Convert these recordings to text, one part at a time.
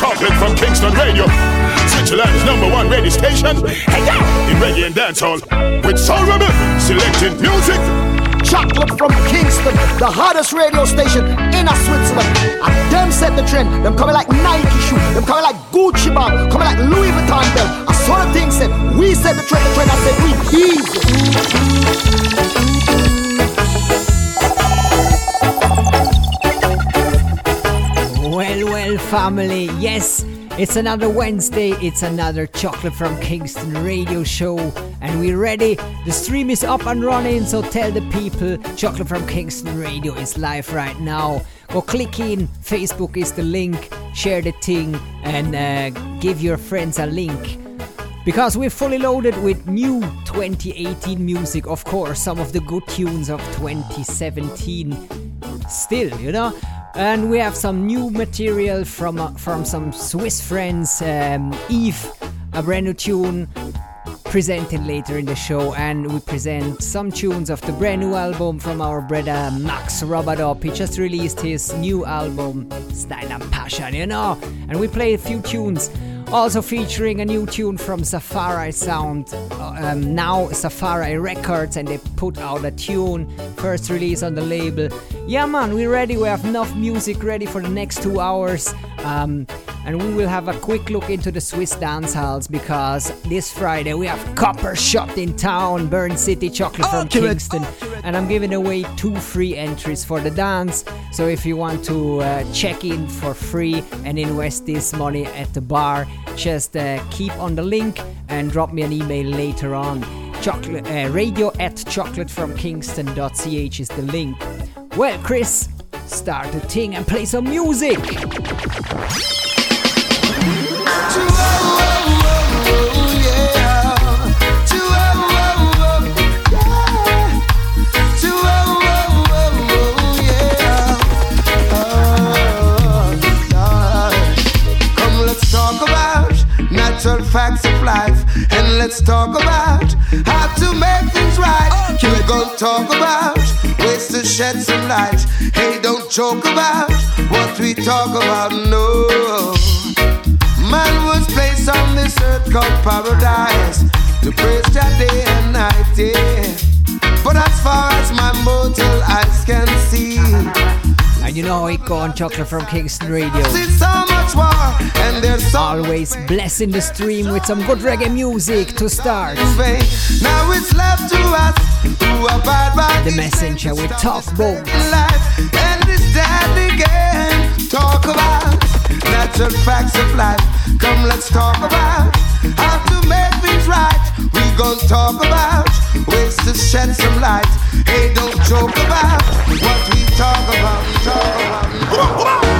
Chocolate from Kingston Radio. Switzerland's number one radio station. Hey, yo! In reggae and dancehall. With Soul Rebel. Selecting music. Chocolate from Kingston, the hottest radio station in a Switzerland. And them set the trend. Them coming like Nike shoe. Them coming like Gucci bag. Coming like Louis Vuitton belt. I saw the thing said, we set the trend, the trend. I said, we easy. Family, yes, it's another Wednesday, it's another Chocolate from Kingston radio show, and we're ready. The stream is up and running, so tell the people Chocolate from Kingston radio is live right now. Go click in, Facebook is the link, share the thing, and uh, give your friends a link. Because we're fully loaded with new 2018 music, of course, some of the good tunes of 2017 still, you know. And we have some new material from uh, from some Swiss friends, um, Eve, a brand new tune presented later in the show, and we present some tunes of the brand new album from our brother Max Robadop. He just released his new album, Style and Passion, you know, and we play a few tunes. Also featuring a new tune from Safari Sound, uh, um, now Safari Records, and they put out a tune, first release on the label. Yeah, man, we're ready. We have enough music ready for the next two hours. Um, and we will have a quick look into the Swiss dance halls because this Friday we have Copper Shot in town, Bern City Chocolate from Kingston, and I'm giving away two free entries for the dance. So if you want to uh, check in for free and invest this money at the bar, just uh, keep on the link and drop me an email later on. Chocolate uh, radio at chocolatefromkingston.ch is the link. Well, Chris, start the thing and play some music. Facts of life, and let's talk about how to make things right. We're gonna talk about ways to shed some light. Hey, don't joke about what we talk about. No, man was placed on this earth called paradise to praise Jah day and night. Yeah. But as far as my mortal eyes can see. And you know it go on Chocolate from Kingston Radio. See so much war, and there's so Always blessing the stream with some good reggae music to start. Now it's left to us who abide by The messenger with talk boat. life and this dead again. Talk about natural facts of life. Come, let's talk about how to make things right. We gon' talk about ways to shed some light. Hey, don't joke about what we talk about. Talk about.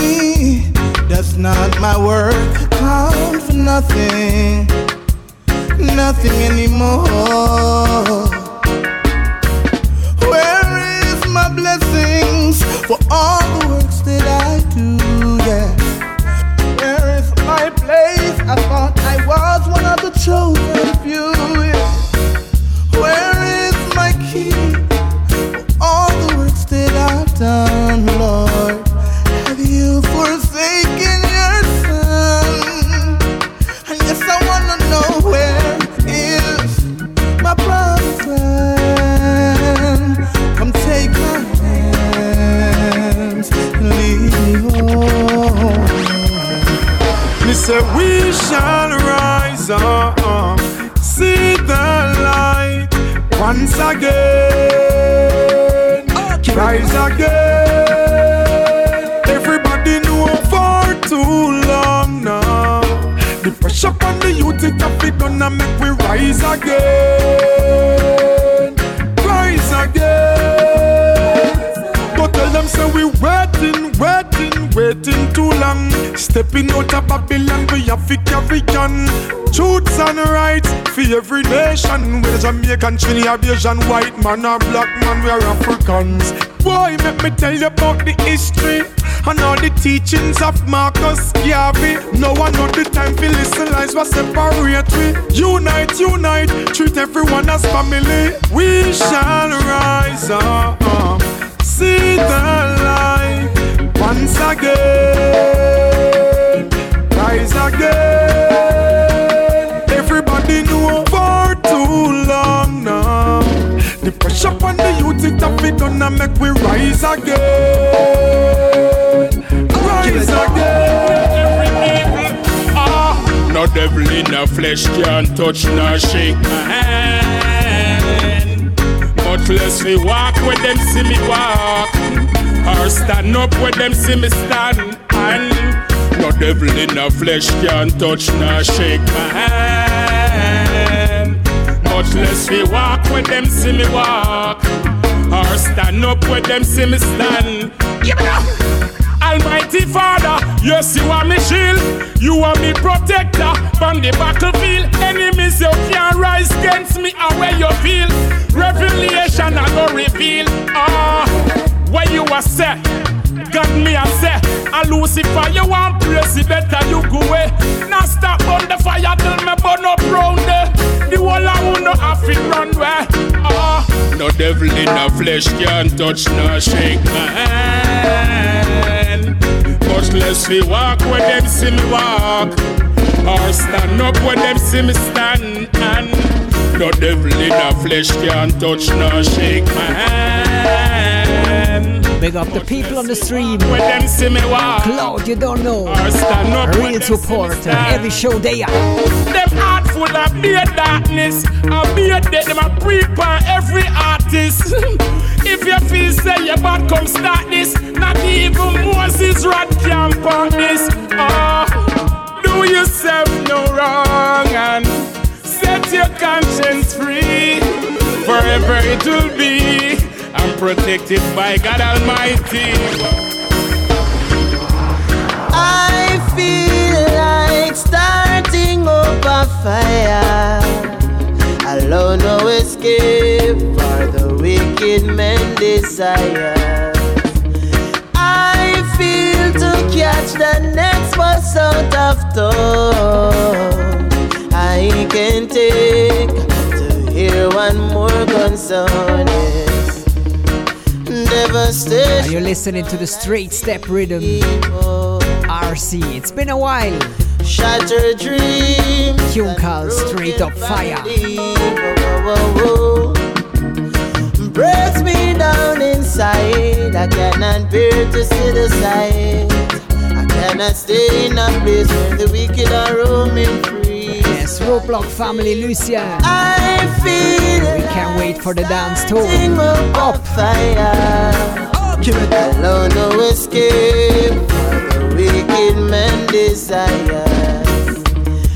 Does not my work count for nothing? Nothing anymore. Where is my blessings for all the works that I do? Yeah. Where is my place? I thought I was one of the chosen few. Once again. Rise again. Everybody know for too long now. The pressure on the youth it have it gonna make we rise again. Rise again. Go tell them say we to too long. Stepping out of Babylon, we have to carry on. Truths and rights for every nation. Whether Jamaican, Trinidad, Asian, white man or black man, we are Africans. Boy, let me tell you about the history and all the teachings of Marcus Garvey. No one know the time for listen lies what separate we. Unite, unite, treat everyone as family. We shall rise up, see the once again, rise again. Everybody know for too long now. The pressure on the youth it have it gonna make we rise again, rise again. Ah, no devil in the flesh can touch nor shake my hand. Much less we walk with them see me walk, or stand up where them see me stand. And no devil in the flesh can touch nor shake my hand. Much less we walk where them see me walk, or stand up where them see me stand. Give me that. Almighty Father, yes, you are me shield, you are me protector from the battlefield. Enemies you can't rise against me, where you feel, revelation I go reveal. Ah, where you are set, got me a set. A Lucifer, you want it better you go away. Now stop on the fire till me burn up round there. The whole I will not have it run where. Ah, no devil in the flesh can touch, no shake my hand. Much less we walk when them see me walk, or stand up when them see me stand. And no devil in the flesh can touch, no shake my hand. Big up the people on the stream. When them see me walk, Cloud, you don't know. or stand up A when real support every show they are. Them full of beer darkness. A beer dead, them a prepare every artist. if you feel say you bad, come start this. Not even Moses Rod can part this. Ah, do yourself no wrong and set your conscience free. Forever it will be. I'm protected by God Almighty. I feel like starting up a fire. Alone no escape for the wicked men desire. I feel to catch the next bus out of town. I can take to hear one more gun Yes. Are you listening to the straight step rhythm? RC. It's been a while. Shatter dreams. Called Straight Up Fire. Breaks me down inside. I cannot bear to see the sight. I cannot stay in a place where the wicked are roaming free. Roblox family, Lucia. I feel We can't wait for the dance. Sing up fire. Alone no escape for the wicked man desire.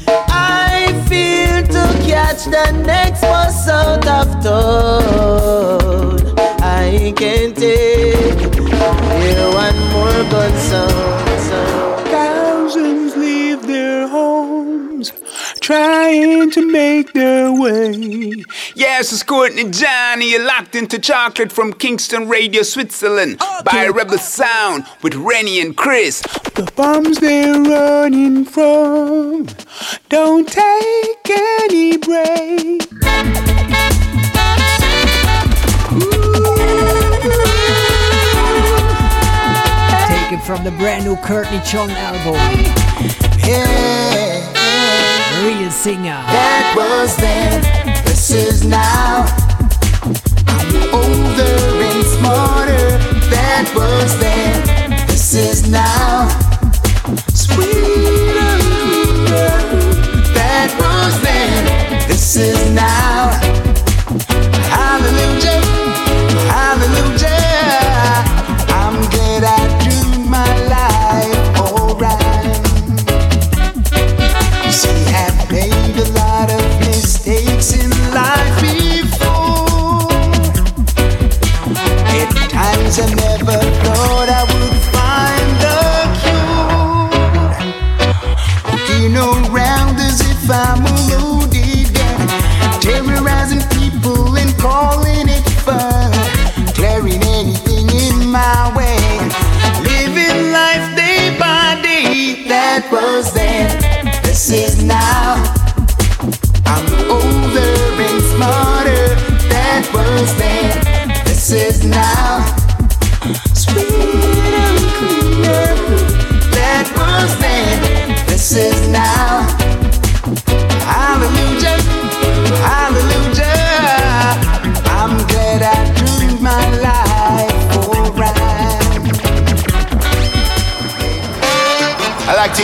I feel to catch the next bus out of town. I can't take hear one more gun sound. sound. Trying to make their way. Yes, it's Courtney Johnny. You're locked into chocolate from Kingston Radio, Switzerland. By Rebel Sound with Rennie and Chris. The bombs they're running from don't take any break. Taken from the brand new Courtney John album. Yeah, Real singer. that was then. This is now. I'm older and smarter. That was then. This is now. Sweeter. That was then. This is now. Hallelujah. Hallelujah. At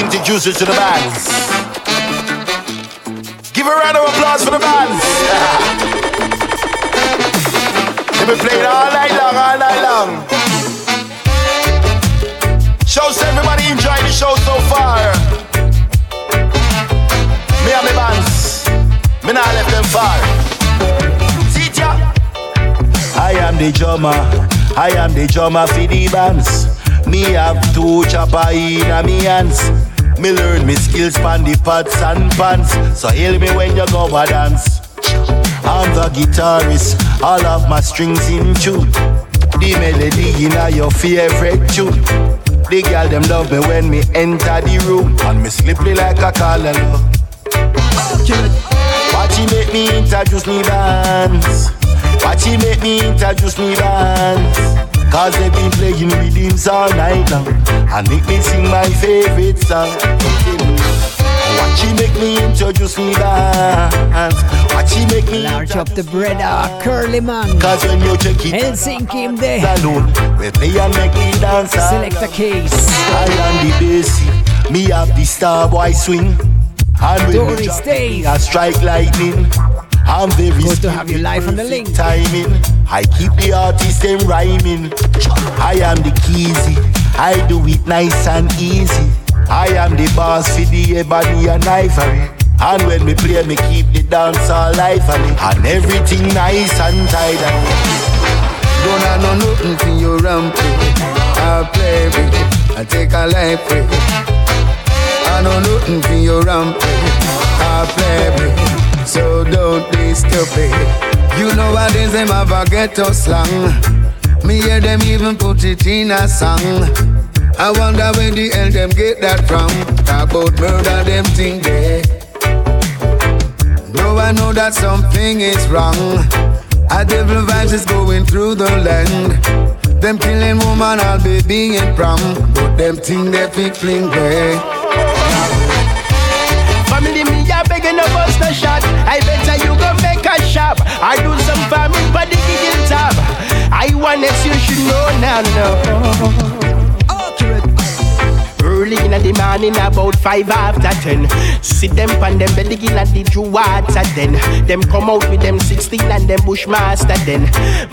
to introduce you to the bands. Give a round of applause for the bands. They've been playing all night long, all night long. Shows everybody enjoy the show so far. Me and the bands, me not left them far. I am the drummer, I am the drummer for the bands. Me have two chopper in a me hands. Me learn me skills pan the pots and pants. So hail me when you go a dance. I'm the guitarist, all of my strings in tune. The melody in a your favorite tune. The girl them love me when me enter the room, and me slippery like a collar. Watch he make me introduce me bands. Watch he make me introduce me bands. Cause they been playing rhythms all night long. And make me sing my favorite song. Watch he make me introduce me dance. Watch he make me Large up the bread, ah, curly man. Cause when you check it Helsinki in there. Alone, we play and make me dance Select a case. I am the bassy. Me have the star boy swing. And when Doris we drop. I strike lightning I'm very Good to have you live on the link. timing. I keep the artist them rhyming. I am the keysy. I do it nice and easy. I am the boss for the ebony and ivory. And when we play, me keep the dance all lively. And everything nice and tidy. Don't have no nothing for your ramp. I play with I take a life with I know nothing for your ramp. I play with so don't be stupid. You know what is them have a ghetto slang. Me hear them even put it in a song. I wonder where the hell them get that from. Talk about murder, them thing there. No, I know that something is wrong. A devil vibes is going through the land. Them killing woman, all baby in prom. But them thing they fling away. Begging no bust a shot. I better you go make a shop. I do some farming for the giggle top. I want it, you should know now, no. Early in the morning, about five after ten. Sit them pan them belly in the water then. Them come out with them 16 and them bushmaster then.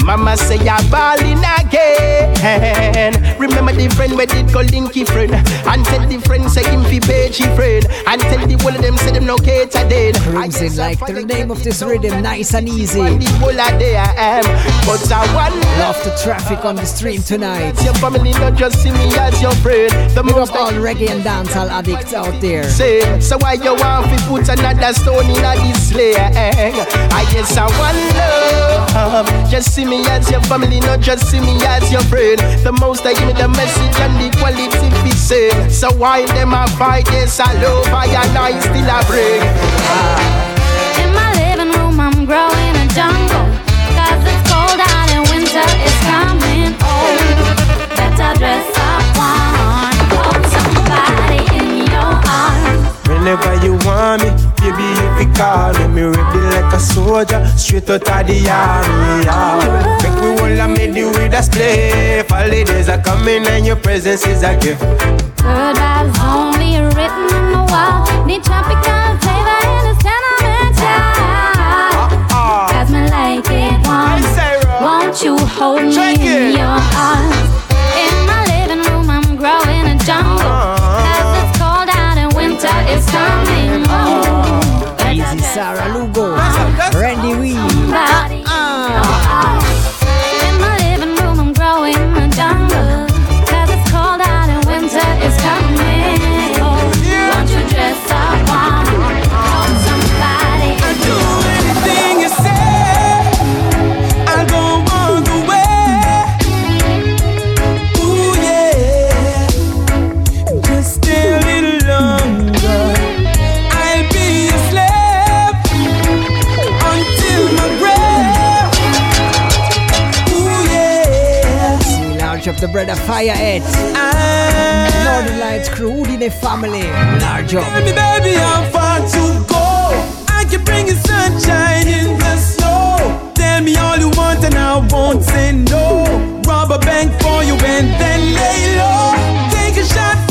Mama say you're balling again. Remember the friend where did go linky friend. And tell the friend say him fi page friend. And tell the whole of them say them no cater then. Cruising like the name of this rhythm, nice and easy. And the whole of I am. But I want Love the traffic on the stream tonight. your family not just see me as your friend. The most all reggae and dancehall addicts out there. say. So why you want to put another stone in a this sling? I guess I want love. Just see me as your family, not just see me as your friend. The most I give me the message and the quality be same. So why them a fight? Yes, I love I and I still a break. Ah. In my living room, I'm growing a jungle. Cause it's cold out and winter is coming. Oh, better dress Whenever you want me, baby, if you call me. Me ready like a soldier, straight out of the army. Yeah. Make we all a made you with a spliff. Holidays are coming and your presence is a gift. Good vibes only written on the wall. Need tropical flavor in this tenement child. Cause me like it warm. Won't you hold me in your arms? Is coming. Oh, Easy Sara Lugo, uh-huh. Randy Wee. The bread of fire. I. Northern Lights crew, Udine family. Large up. Baby, baby, how far to go? I can bring you sunshine in the snow. Tell me all you want and I won't say no. Rob a bank for you and then lay low. Take a shot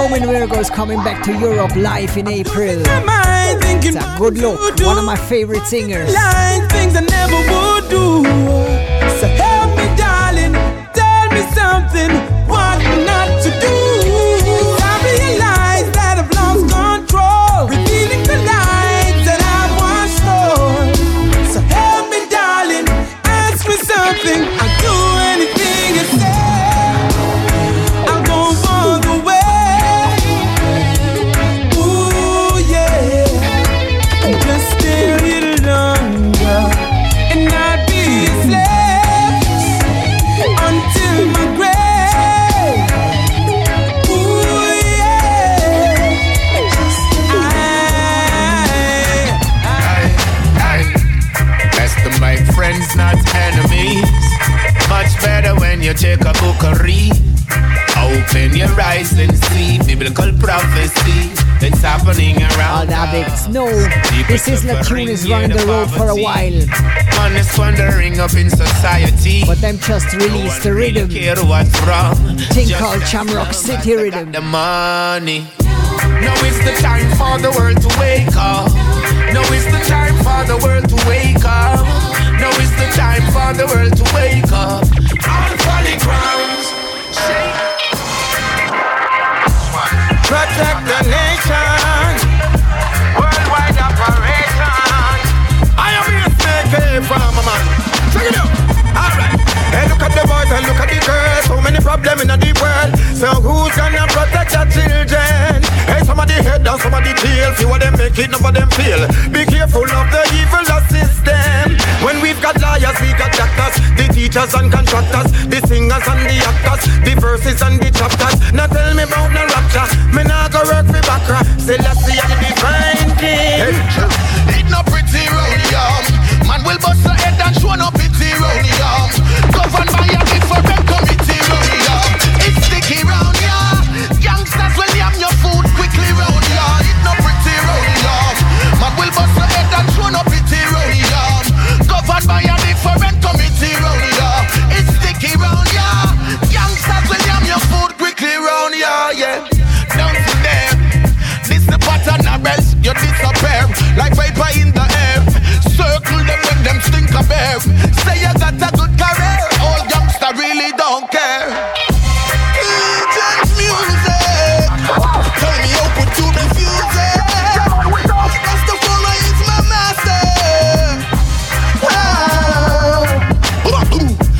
Romain Virgo is coming back to Europe live in April. It's a good look. One of my favorite singers. Like things I never would do. So help take a book and read. Open your eyes and see biblical prophecy. It's happening around. All addicts know this is La Tune is running the road for a while. Man is wandering up in society. But them just released the rhythm. Care what's wrong. Thing Just called Shamrock City Rhythm. the money. Now is the time for the world to wake up. Now is the time for the world to wake up. Now is the time for the world to wake up. Protect the nation. Worldwide operation. I am here snake from a Hey, look at the boys and look at the girls. So many problems in the world. So who's gonna protect the children? Hey, somebody head down, somebody tail. See what them make it, none of them feel. Be careful of the evil system. When we've got liars, we got doctors, the teachers and contractors, the singers and the actors, the verses and the chapters. Now tell me about the rapture. Me nah go work for let's see how the divine king. And your yum. It no pretty round yum. Man will bust a head and show no pity round your. Yeah. Like vapor in the air. Circle them when them. Say you got a don't care. Legends music, tell me could you refuse it? Rastafari is my master. Ah.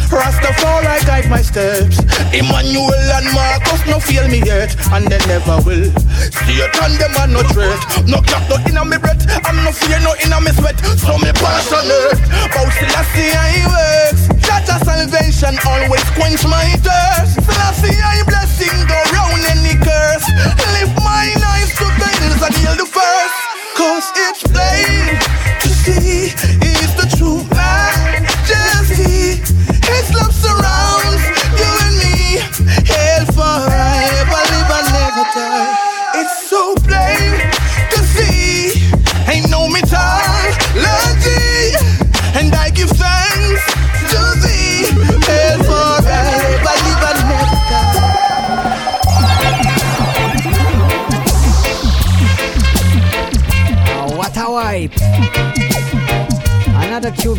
Rastafari guide my steps. Emmanuel and Marcus no feel me yet, and they never will. Satan them are no threat. No cap no inna me breath. I'm no fear no inna me sweat. So me passionate. Bout Selassie I works. Jaja salvation always quench my thirst. Selassie I blessing go round any curse. Lift my eyes to the hills and heal the first. Cause it's plain to see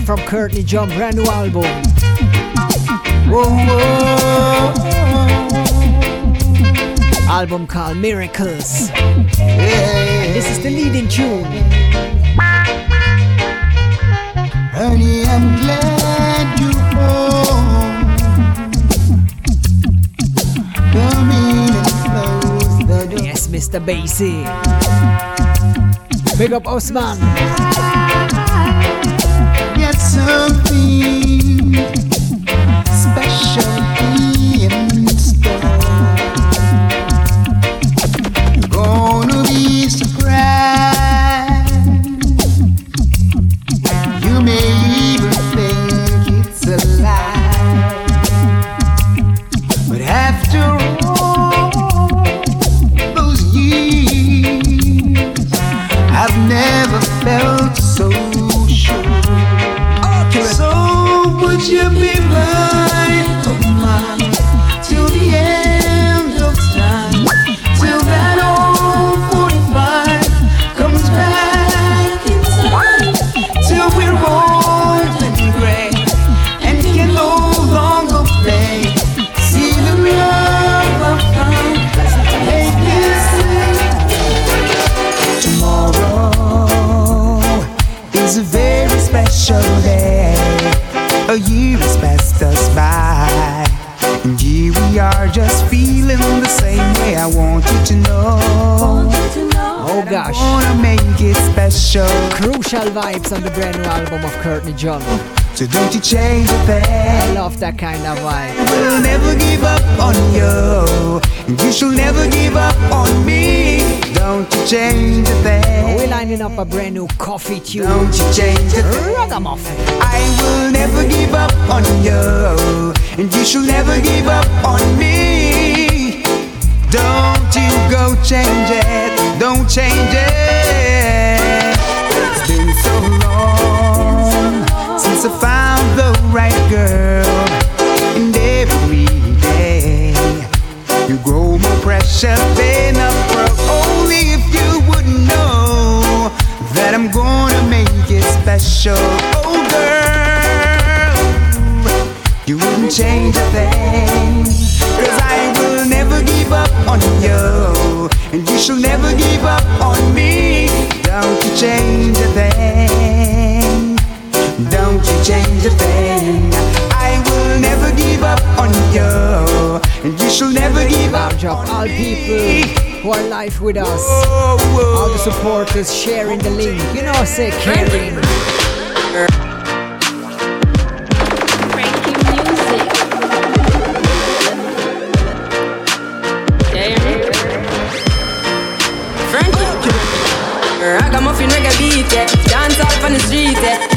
from Courtney John, brand new album. Whoa, whoa. Album called Miracles. And this is the leading tune. Honey, I'm glad you home. Come in and close the door. Yes, Mr. Basie. Big up Osman. Something Crucial vibes on the brand new album of Courtney John. So don't you change a thing. I love that kind of vibe. We'll never give up on you, and you shall never give up on me. Don't you change a thing. We're lining up a brand new coffee tune. Don't you change a thing. Ragamuffin. I will never give up on you, and you shall never give up on me. Don't you go change it, don't change it. Since I found the right girl, and every day you grow more precious than a pearl. Only if you would know that I'm gonna make it special, oh girl. You wouldn't change a thing, cause I will never give up on you, and you shall never give up on me. Don't you change a thing, up all people who are live with us. All the supporters sharing the link. You know, say caring. Beat, on the.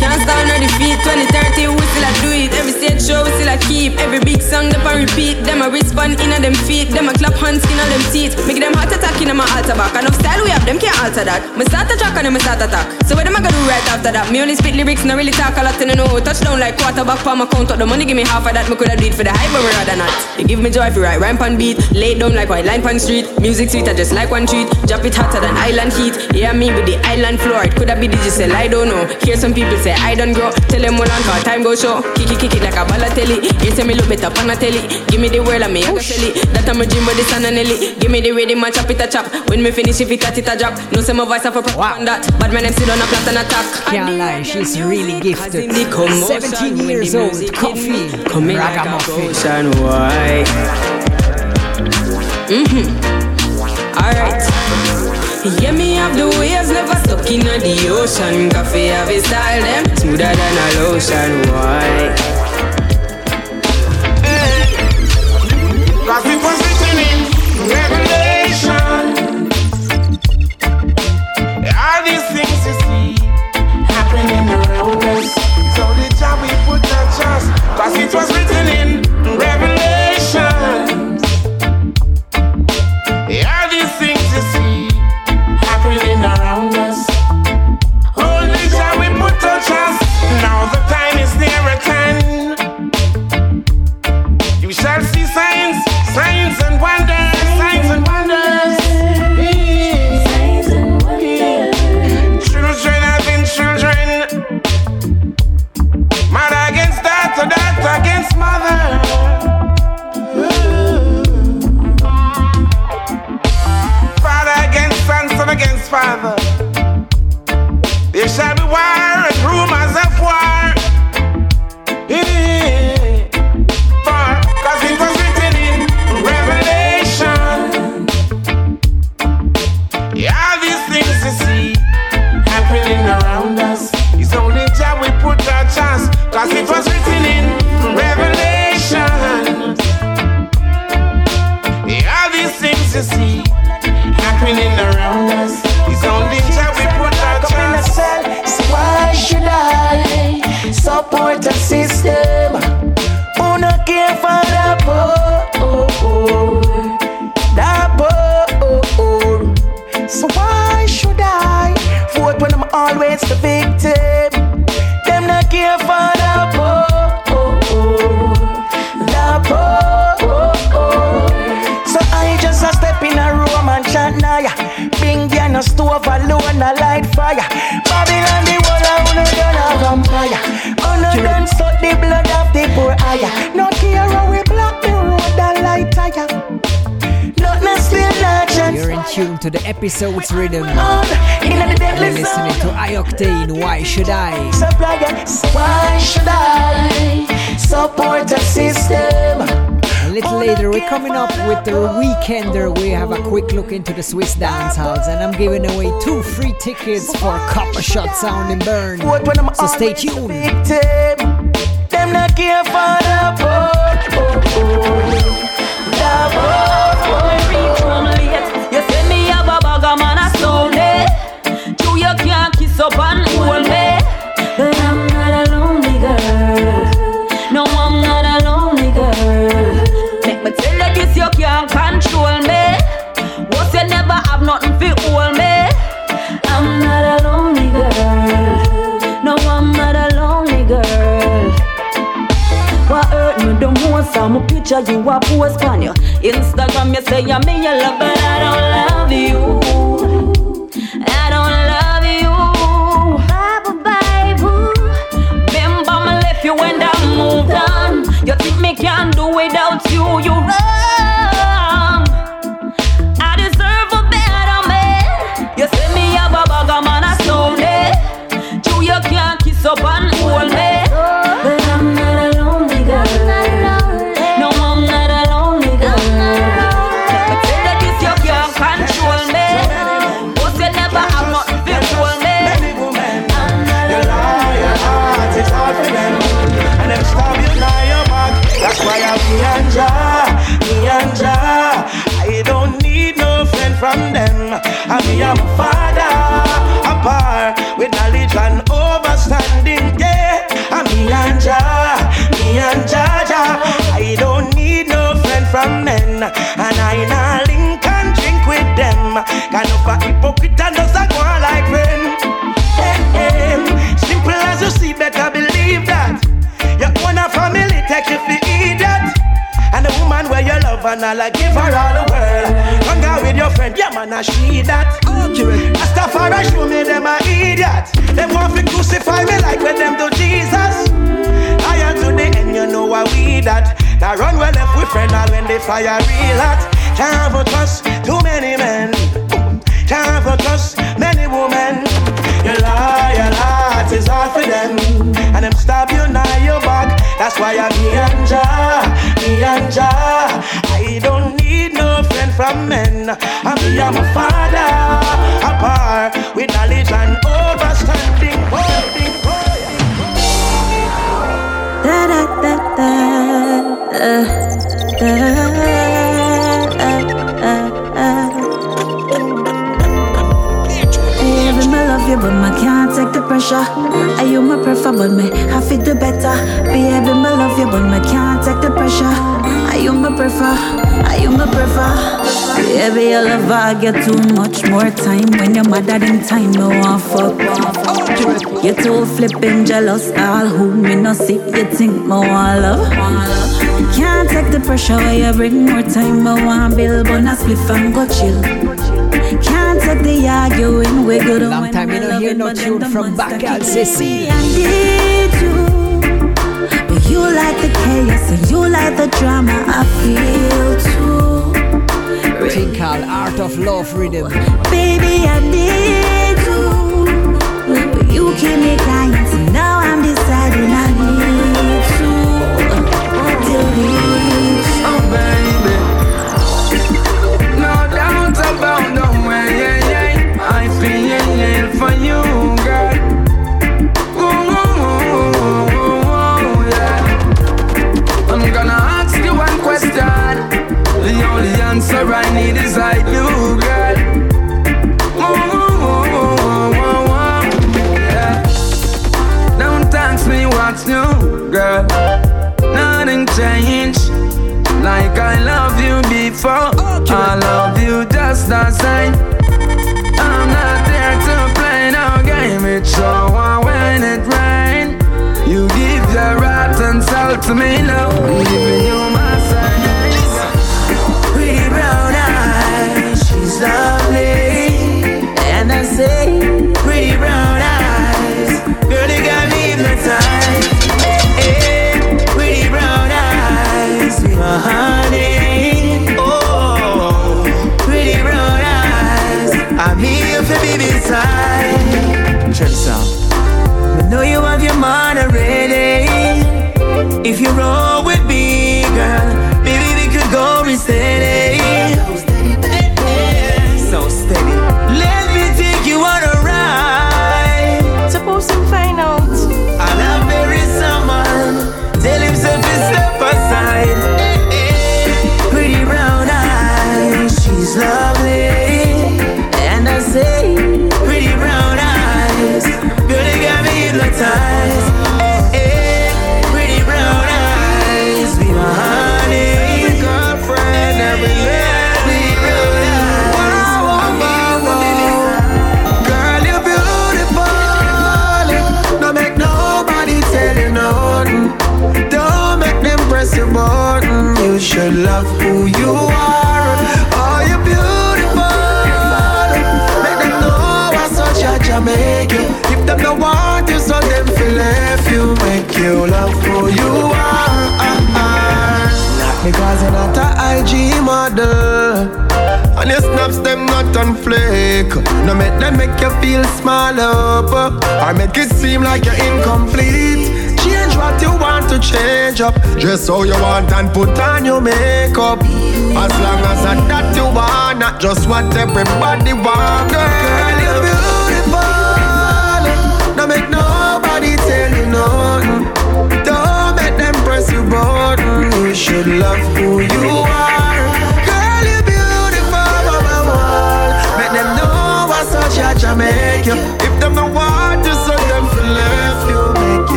Can't stand on the feet. 2030, we still do it. Every show, we still keep. Every big song, them a repeat. Them a respond in a them feet. Them a clap hands, skin on them teeth. Make them heart attack in my altar back. Enough style we have, them can't alter that. Me start a track and then me start attack. So what them a gonna do right after that? Me only spit lyrics, not really talk a lot, and I know. Touchdown like quarterback, palm account up the money, give me half of that. Me coulda do it for the hype, but rather not. You give me joy if you write rhyme pan beat. Lay down like white line pan street. Music sweet, I just like one treat. Drop it hotter than island heat. Yeah, me with the island floor. It coulda be digital, I don't know. Hear some people say I don't grow. Tell them hold on time go show. Kick it, kick it like a balotelli. You say me look better on a telly. Give me the world and me I go sell it. That I'm a dream with the sun and Nelly. Give me the rhythm and chop it a chop. When me finish if it a it a drop. No say my voice have a proper on that. But my name sit on a plat and attack. Can't lie, she's really gifted. the commotion, 17 when years old, coffee, hit me, coming like a ragamuffin. ocean wide. Mhm. Alright. Yeah, me have the waves never stuck in the ocean. Coffee have a style them smoother than a lotion. Why? Listening to I-Octane. Why should I? Why should I support a system? A little later, we're coming up with the Weekender. We have a quick look into the Swiss dance halls, and I'm giving away two free tickets for Copper Shot Sound in Bern. So stay tuned. Them not care for the poor. Oh, oh, oh. The poor. Picture you a post on your Instagram. You say you me your love, but I don't love you. I don't love you. Bye bye. Remember me left you when I moved on. You think me can do without you? You wrong. And all I give her all the world. Hang out with your friend, yeah man, I she that. Rastafari show me them a idiot. Them want to crucify me like when them do Jesus. I am to the end, you know why we that. Now run well left with friend all when they fire real hot. Can't for trust too many men. Can't for trust many women. You lie, your heart is hard for them. And them stab you now your back. That's why I'm me and Jah, me and Jah. I don't need no friend from men. I'm me and my father apart with knowledge and overstanding. Holding, Da da da da. Uh, Baby, me love you, but me can't take the pressure. I you my prefer, but me have to do better. Baby, me love you, but me can't take the pressure. You my prefer, I you my prefer. Baby, your love I get too much more time when you're mad at in time. No one fuck, You're too flipping jealous. All who me no see, you think me want love. Can't take the pressure when you bring more time. I want build, but not split and go chill. Can't take the arguing, we good Long time you don't hear no tune from Bacal Cecile. Like the chaos and you like the drama. I feel too. Called Art of Love Rhythm. Baby, I need you, but you keep me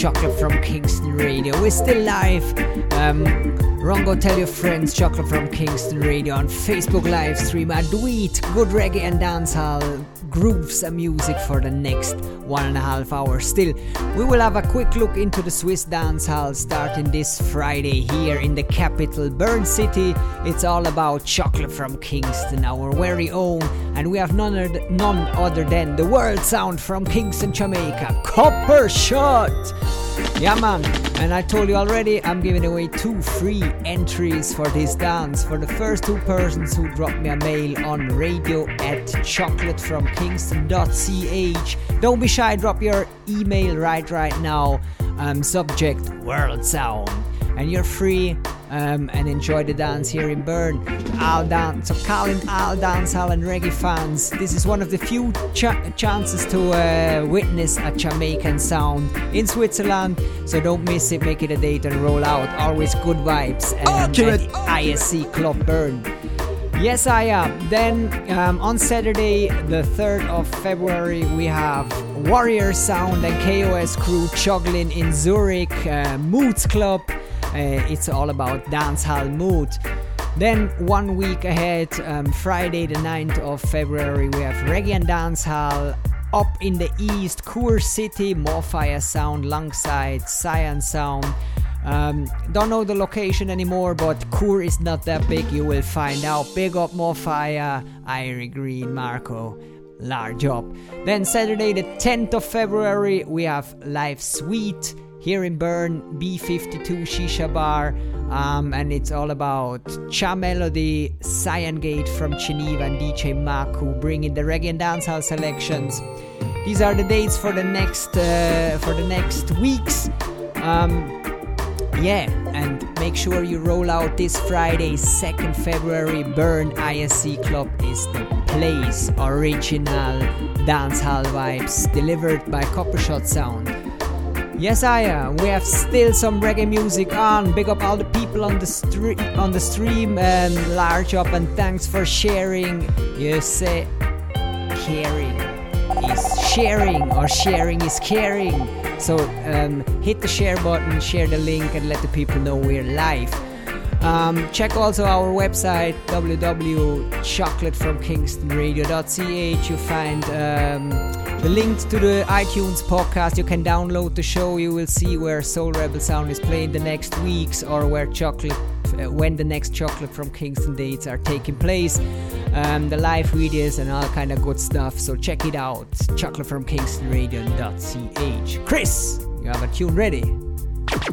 Chocolate from Kingston Radio. We're still live. Um, Rongo, tell your friends Chocolate from Kingston Radio on Facebook live stream. I do it. Good reggae and dancehall grooves and music for the next one and a half hours. Still, we will have a quick look into the Swiss dancehall starting this Friday here in the capital, Bern City. It's all about chocolate from Kingston, our very own, and we have none other, none other than the world sound from Kingston, Jamaica, Copper Shot. Yeah, man. And I told you already, I'm giving away two free entries for this dance for the first two persons who drop me a mail on radio at chocolatefromkingston.ch. Don't be shy, drop your email right right now. Um, subject World Sound. And you're free um, and enjoy the dance here in Bern. All dance, so calling all dancehall and reggae fans. This is one of the few ch- chances to uh, witness a Jamaican sound in Switzerland. So don't miss it. Make it a date and roll out. Always good vibes. And, Um, at ISC Club Bern. Yes, I am. Then um, on Saturday, the 3rd of February, we have Warrior Sound and KOS crew juggling in Zurich, uh, Moods Club. Uh, it's all about dancehall mood. Then one week ahead, um, Friday the 9th of February, we have Reggae and Dancehall up in the east, Chur City, Morfire Sound, alongside Cyan Sound. Um, don't know the location anymore, but Chur is not that big. You will find out. Big up Morfire, Irie Green, Marco. Large up. Then Saturday, the 10th of February, we have Live Sweet here in Bern, B52 Shisha Bar. Um, and it's all about Cha Melody, Cyan Gate from Geneva, and DJ Maku bringing the reggae and dancehall selections. These are the dates for the next uh, for the next weeks. Um, yeah, and make sure you roll out this Friday, 2nd February. Bern ISC Club is the place. Original dancehall vibes delivered by Coppershot Sound. Yes, I am. We have still some reggae music on. Big up all the people on the street on the stream and large up and thanks for sharing. You say caring is sharing or sharing is caring. So um, hit the share button, share the link, and let the people know we're live. Um, check also our website www.chocolatefromkingstonradio.ch. You find um, the link to the iTunes podcast. You can download the show. You will see where Soul Rebel Sound is playing the next weeks or where chocolate uh, when the next chocolate from Kingston dates are taking place. Um, the live videos and all kind of good stuff. So check it out. Chocolate from KingstonRadio.ch. Chris, you have a tune ready?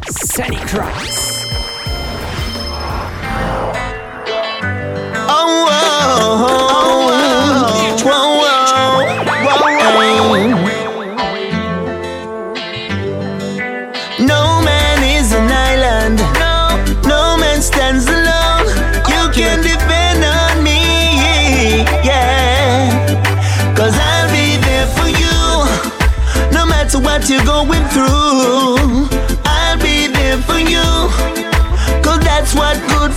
Sunny Cross. What you're going through,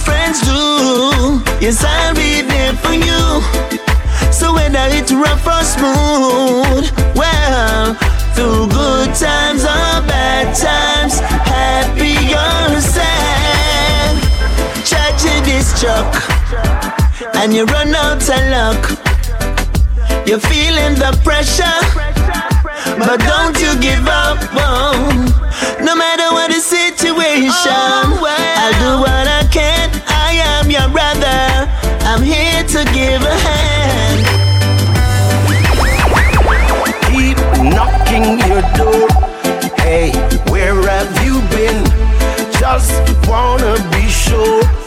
friends do. Yes, I'll be there for you. So whether it's rough or smooth, well, through good times or bad times, happy or sad. Tragedy struck, and you run out of luck. You're feeling the pressure, but don't you give up. Oh. No matter what the situation, oh, I'll do what I can. I am your brother. I'm here to give a hand. keep knocking your door. Hey, where have you been? Just wanna be sure.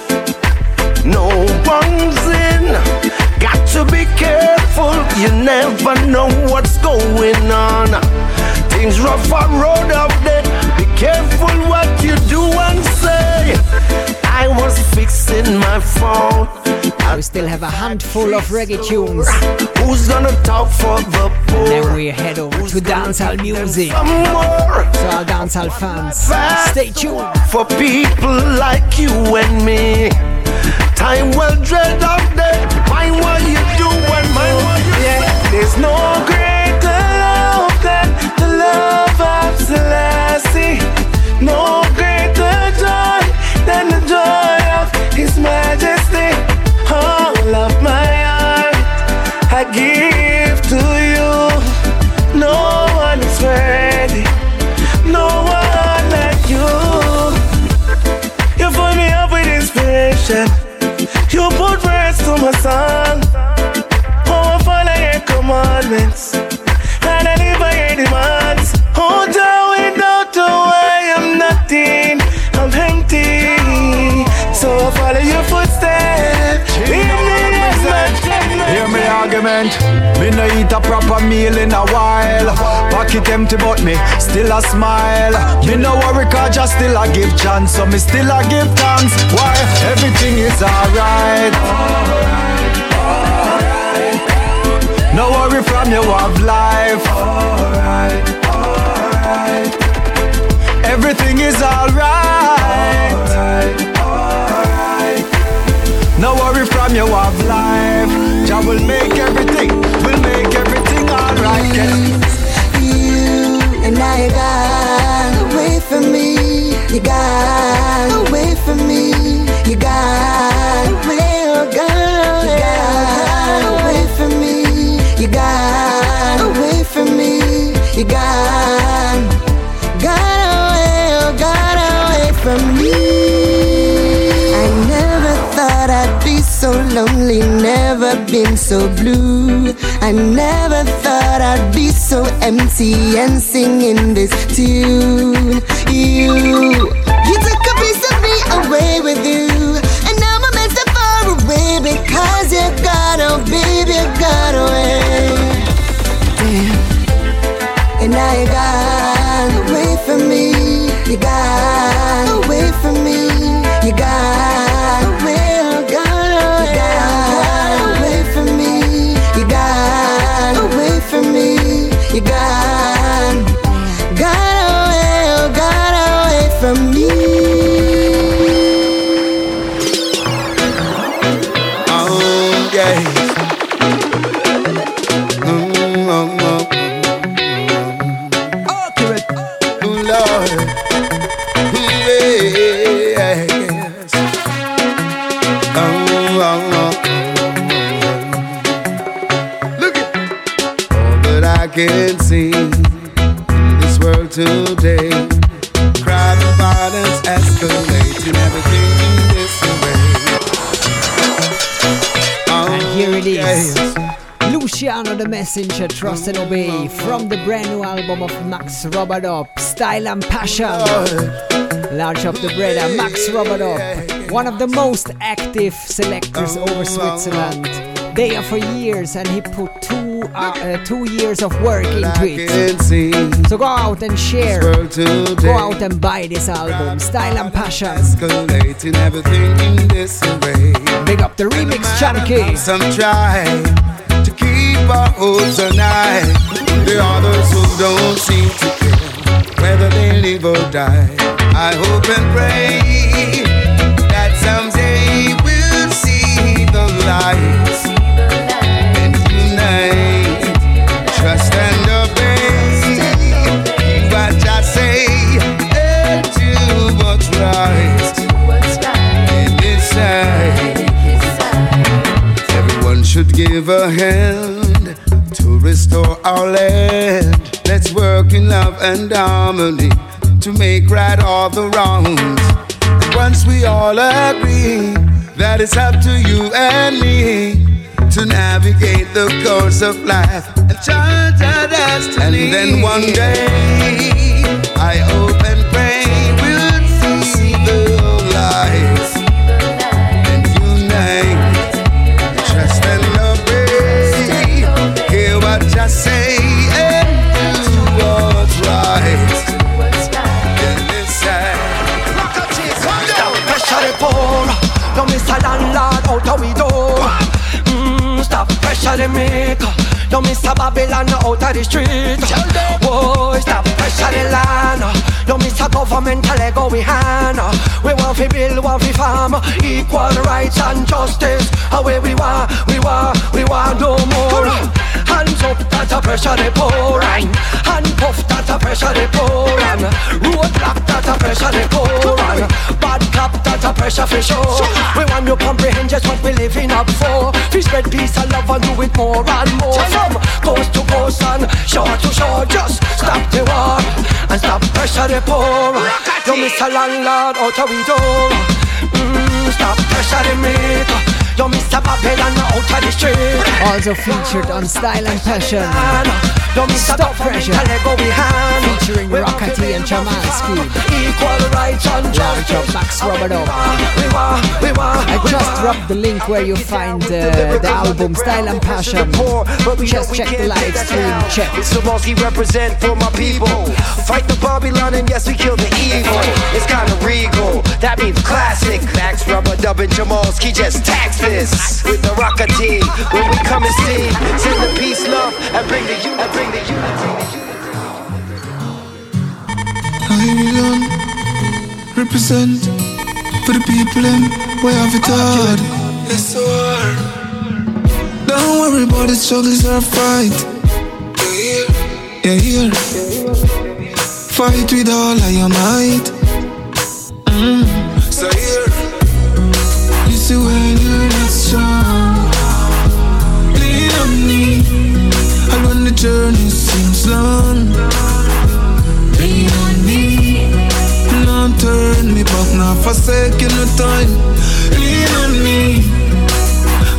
Things rough on road out there. Be careful what you do and say. I was fixing my phone. We still have a handful of reggae tunes. Who's gonna talk for the poor? Then we head over to dancehall music. So our dancehall fans, stay tuned. for people like you and me. Time will dread out there. Mind what you do and mind what you yeah. There's no of Selassie. Argument. Me no eat a proper meal in a while. Pocket empty, but me still a smile. Me no worry, cause just still a give chance. So me still a give thanks. Why? Everything is alright. No worry from your of life. Alright Everything is alright. No worry from your of life. Jah will make everything, will make everything alright. You and I got away from me. You got away from me. You got away, oh God. You got away from me. You got away from me. You got, got away, oh got away from me. So lonely, never been so blue. I never thought I'd be so empty and singing this tune. You, you took a piece of me away with you, and now I'm meant so far away because you got away, baby, you got away. Damn. And now you got away from me. You got away from me. You got Luciano Trust and Obey, from the brand new album of Max RubaDub, Style and Passion. Large of the brother, Max RubaDub, one of the most active selectors over Switzerland. There for years, and he put two uh, uh, two years of work into it. So go out and share, go out and buy this album, Style and Passion. Escalating everything this way. Big up the remix, Chunky number holds the night. The others who don't seem to care whether they live or die. I hope and pray that someday we'll see the light and tonight, trust and obey. What I say and do what's right. In this side, everyone should give a hand our land. Let's work in love and harmony to make right all the wrongs. And once we all agree that it's up to you and me to navigate the course of life and chart our destiny. And then one day, I hope and pray we'll see the light of we door. Mm, stop pressure the maker. No miss a Babylon out of the street. Boy, stop pressure the land. No miss a governmental ego we hand. We want to build, want to farm. Equal rights and justice. Away we want, we want, we want no more. Hands up, that a pressure the poor. Hand puff, that a pressure the poor. Roadblock, that a pressure the poor. Bad clap, that a pressure for sure. We want you comprehend just what we living up for. We spread peace and love and do it more and more. From coast to coast and shore to shore, just stop the war and stop pressure the poor. You miss a landlord out we door. Mm, stop pressure the maker. Miss a Babylon out of the street. Also featured on Style and Passion. Stop Pressure. governmental ego we hand. Featuring Rocker-T and Chamansky. Equal rights and Launch justice. Max Roboto. We want, we want, I just dropped the link where you find uh, the album Style and Passion. But just check the live stream. Check. It's Samoski represent for my people. Fight the Babylon and yes, we kill the evil. It's kind of regal. That means classic. Max Rubber dubbing Jamalski just tax this with the rocker team. When we come and see, send the peace, love, and bring the unity. And bring the unity. Babylon represent for the people them we have it hard. Yes, sir. Don't worry about the struggles or fight. Yeah, here. Fight with all of your might. Mm. So here, when you're not strong, lean on me. And when the journey seems long, lean on me. Turn me back, forsaking the time. Lean on me.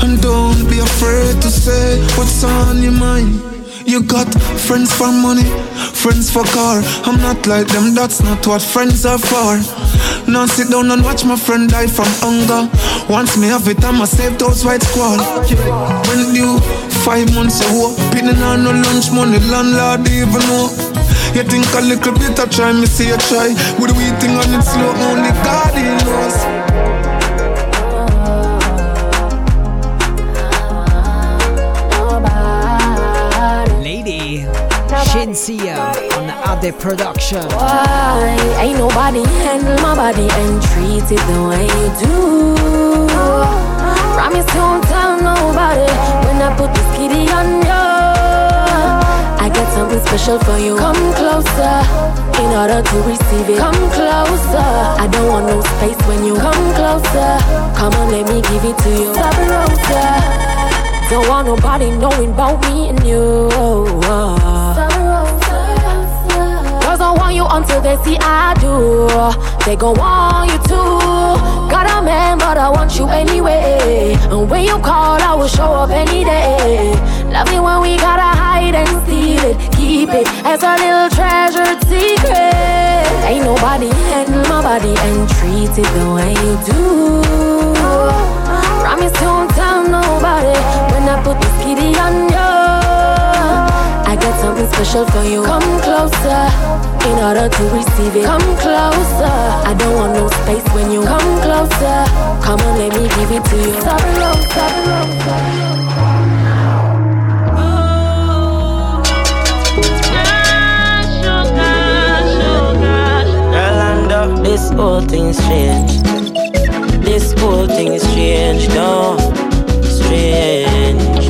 And don't be afraid to say what's on your mind. You got friends for money, friends for car. I'm not like them, that's not what friends are for. Now sit down and watch my friend die from hunger. Once me have it, I'ma save those white squall. When you five months ago, pinning on no lunch money, landlord even know. You think a little bit I try, me see you try. With the waiting on it slow, only God he knows. Shenseea on the Ade production. Why ain't nobody handle my body and treat it the way you do? Promise won't tell nobody when I put this kitty on you. I got something special for you. Come closer in order to receive it. Come closer. I don't want no space when you come closer. Come on, let me give it to you. Sabarosa. Don't want nobody knowing about me and you. Until they see I do. They gon' want you too. Got a man, but I want you anyway. And when you call, I will show up any day. Love it when we gotta hide and steal it. Keep it as a little treasured secret. Ain't nobody handle my body and treat it the way you do. Promise you won't tell nobody when I put this kitty on you. I got something special for you. Come closer in order to receive it. Come closer. I don't want no space when you come closer. Come on, let me give it to you. Stop Sorry, love, sorry, love, Yolanda, this whole thing's strange. This whole thing is strange, no, strange.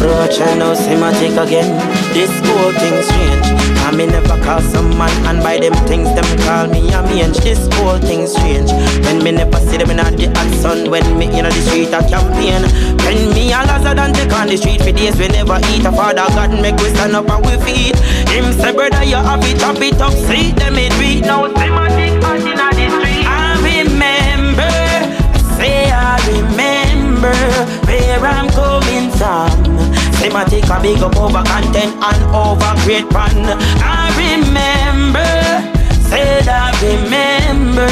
Roach and now cinematic again. This whole thing strange. I me never call some man and by them things them call me a mange. This whole thing strange. When me never see them in the hot sun when me in the street a campaign. When me a Lazard take on the street for days we never eat. A father God make we stand up and we feed. Him say brother you have it, chop it up, see them it beat. Now thematic out in the street. I remember, say I remember where I'm coming from. Thematic a big up over content and over great pan. I remember. Said I remember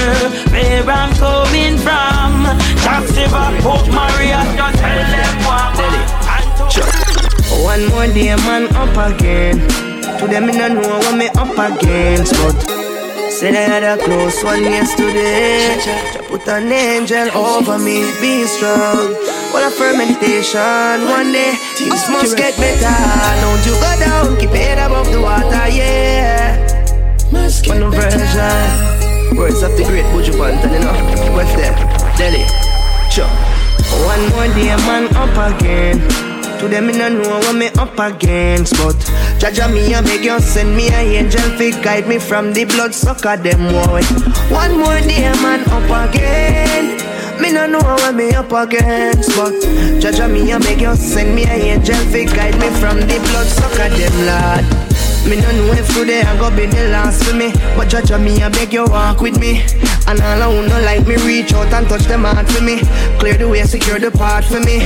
where I'm coming from. Just River, Port Maria, just tell them what. One more day, man, up again. To them, I know what me up against, but said I had a close one yesterday. Put an angel over me, be strong. Well, a firm meditation one day. This must get better. Don't you go down, keep it above the water, yeah. One no version. Words of the great Buju Banton, you know. What's there? Delhi. Sure. One more day, man, up again. To them, I know what me up against, but Jaja me a beg you send me a angel fi guide me from the blood sucker them boy. One more day, man, up again. Me no know what me up against, but Jaja me a beg you send me a angel fi guide me from the blood sucker them lad. Me no know if today I go be the last for me But judge me, I beg you walk with me. And all I who no like me reach out and touch them heart for me. Clear the way, secure the path for me.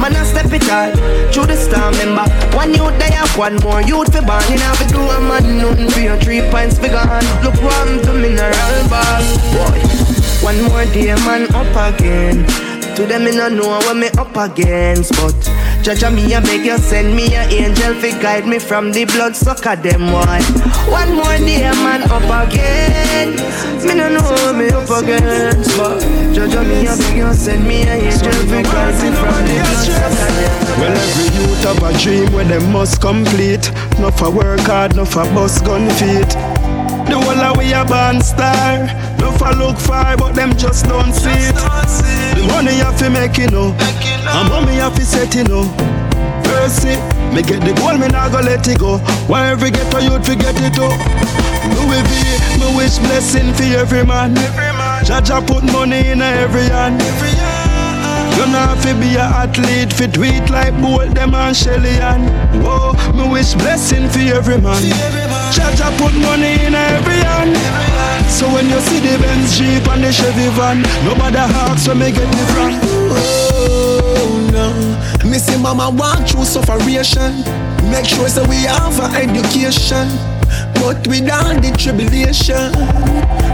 Man, I step it out through the storm, remember? One youth they have one more youth for born. You know, fi do a man nothing for your three pints for gone. Look what I'm to mineral ball Boy, one more day, man, up again To them, me no know what me up against But Jaja me a beg you send me a angel fi guide me from the blood sucker them one. One more day man up again. Me no know me up against, but Jaja me a beg you send me a angel fi guide me from the blood sucker them. Well, every youth have a dream where they must complete. No for work hard, no for bus gun feet. The whole of we a born star. No for look far, but them just don't see it. The money you fi make it know, and mommy you fi set it know. Mercy, me get the goal, me not go let it go. Why every ghetto youth fi get it up? Louis V, me wish blessing for every man. Every man. Jaja put money in every hand. You know fi be a athlete, fit tweet like Bolt, them and Shelly and Whoa, me wish blessing for every man Jaja put money in every hand. So when you see the Benz Jeep and the Chevy van Nobody asks where me get it from. Oh no. Me see mama want through sufferation Make sure so we have an education. But with all the tribulation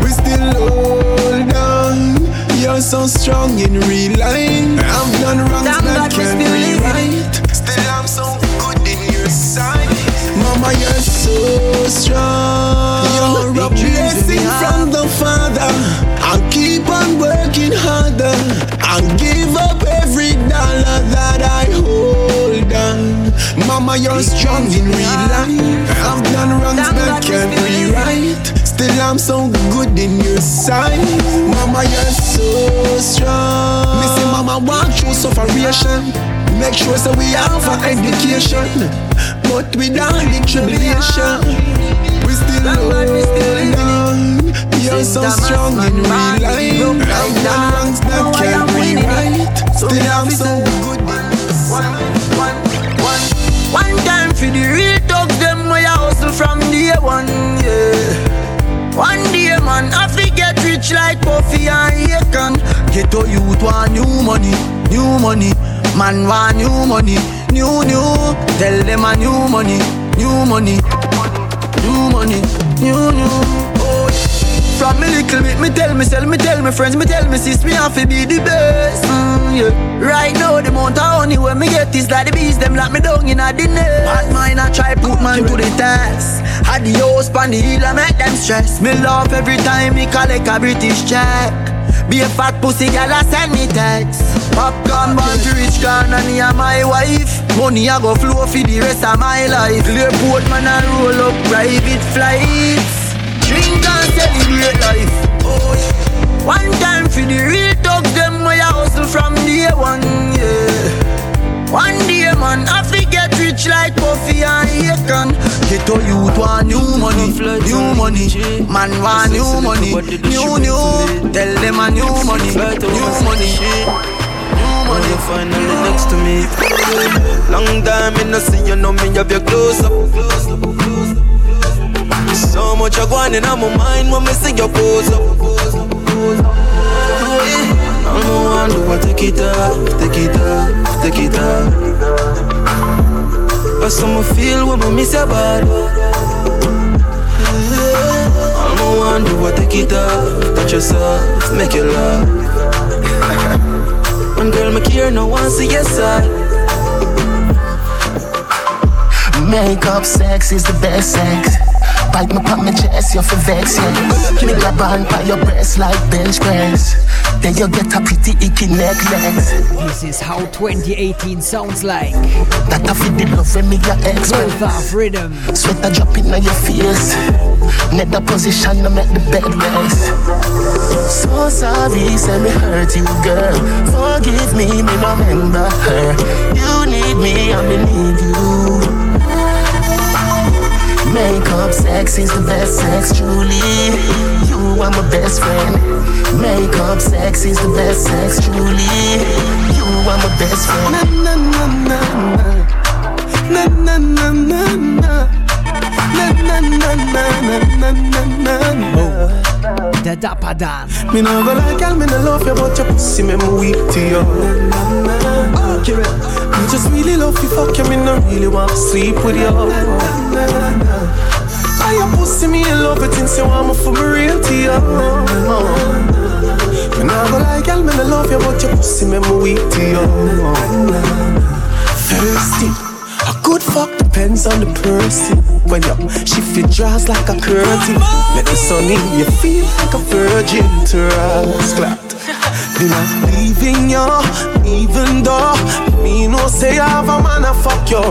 We still hold on. You're so strong in real life. I've done wrongs Thank that can't be right. Still, I'm so good in your sight. Mama, you're so strong. You're a blessing from the Father. I'll keep on working harder. I'll give up every dollar that I hold on. Mama, you're strong in real life. I've done wrongs that can't be right. Still, I'm so good in your sight. Mama, you're so strong. Me say, Mama, want through sufferation. Make sure so we have an education. But without the tribulation, we still hold on. You're so strong in real life. I've done wrongs that can't be right. Still, I'm so good in. One time for the real thugs, them way I hustle from day one, yeah. One day, man, I get rich like Puffy and Akon. Get to youth want new money, new money. Man want new money, new new. Tell them a new money, new money, new money, new new. From me little bit, me tell me, myself, me tell my friends, me tell me sis, me have to be the best. Mm, yeah. Right now, the amount of honey when me get is like the bees, them lock me down in a nest. Bad mind, I try put man to the test. Had the house pan the hill, I make them stress. Me laugh every time me collect a British check. Be a fat pussy gal, I send me text. Popcorn born to rich can and me and my wife. Money I go flow for the rest of my life. Clearport man I roll up private flights. Drink and celebrate life. Oh, yeah. One time for the real thugs, them way I hustle from day one, yeah. One day, man, I fi get rich like Puffy and Akon. Get Ghetto youth want new money, new money. Man want new money, new new. Tell them a new money, new money. New money. Finally next to me. Long time me no see you, know me have your close up. So much I going in my mind when me see your pose up. One who want take it off, take it off, take it off. But some feel when I miss your body. One who want take it off, touch yourself, make you love. One girl, me care, no one see your side. Makeup sex is the best sex. Bite me pop my chest, you're for vex, yeah. Me grab on by your breast like bench press. Then you get a pretty icky necklace. This is how 2018 sounds like. That I feel the love when me your ex. Growth of rhythm. Sweat a drop in your face. Net the position to make the bed rest. So sorry, say me hurt you, girl. Forgive me, me remember her. You need me, I me need you. Makeup sex is the best sex, truly. You are my best friend. Makeup sex is the best sex, truly. You are my best friend. Na na na na na na na na na na na na na na na na na. The Dapper Dan. Me no go like girl, me no love you, but your pussy me me weak to you. Accurate. Me just really love you, fuck you, me no really want to sleep with you. I your pussy, me in love it since you want me for me real to you. Me no go like girl, me no love you, but your pussy me me weak to you. Thirsty. A good fuck depends on the person. When you shift your dress like a curtain, let the sun in you feel like a virgin to us. Clapped. Then I'm leaving you, even though me no say I have a man a fuck you.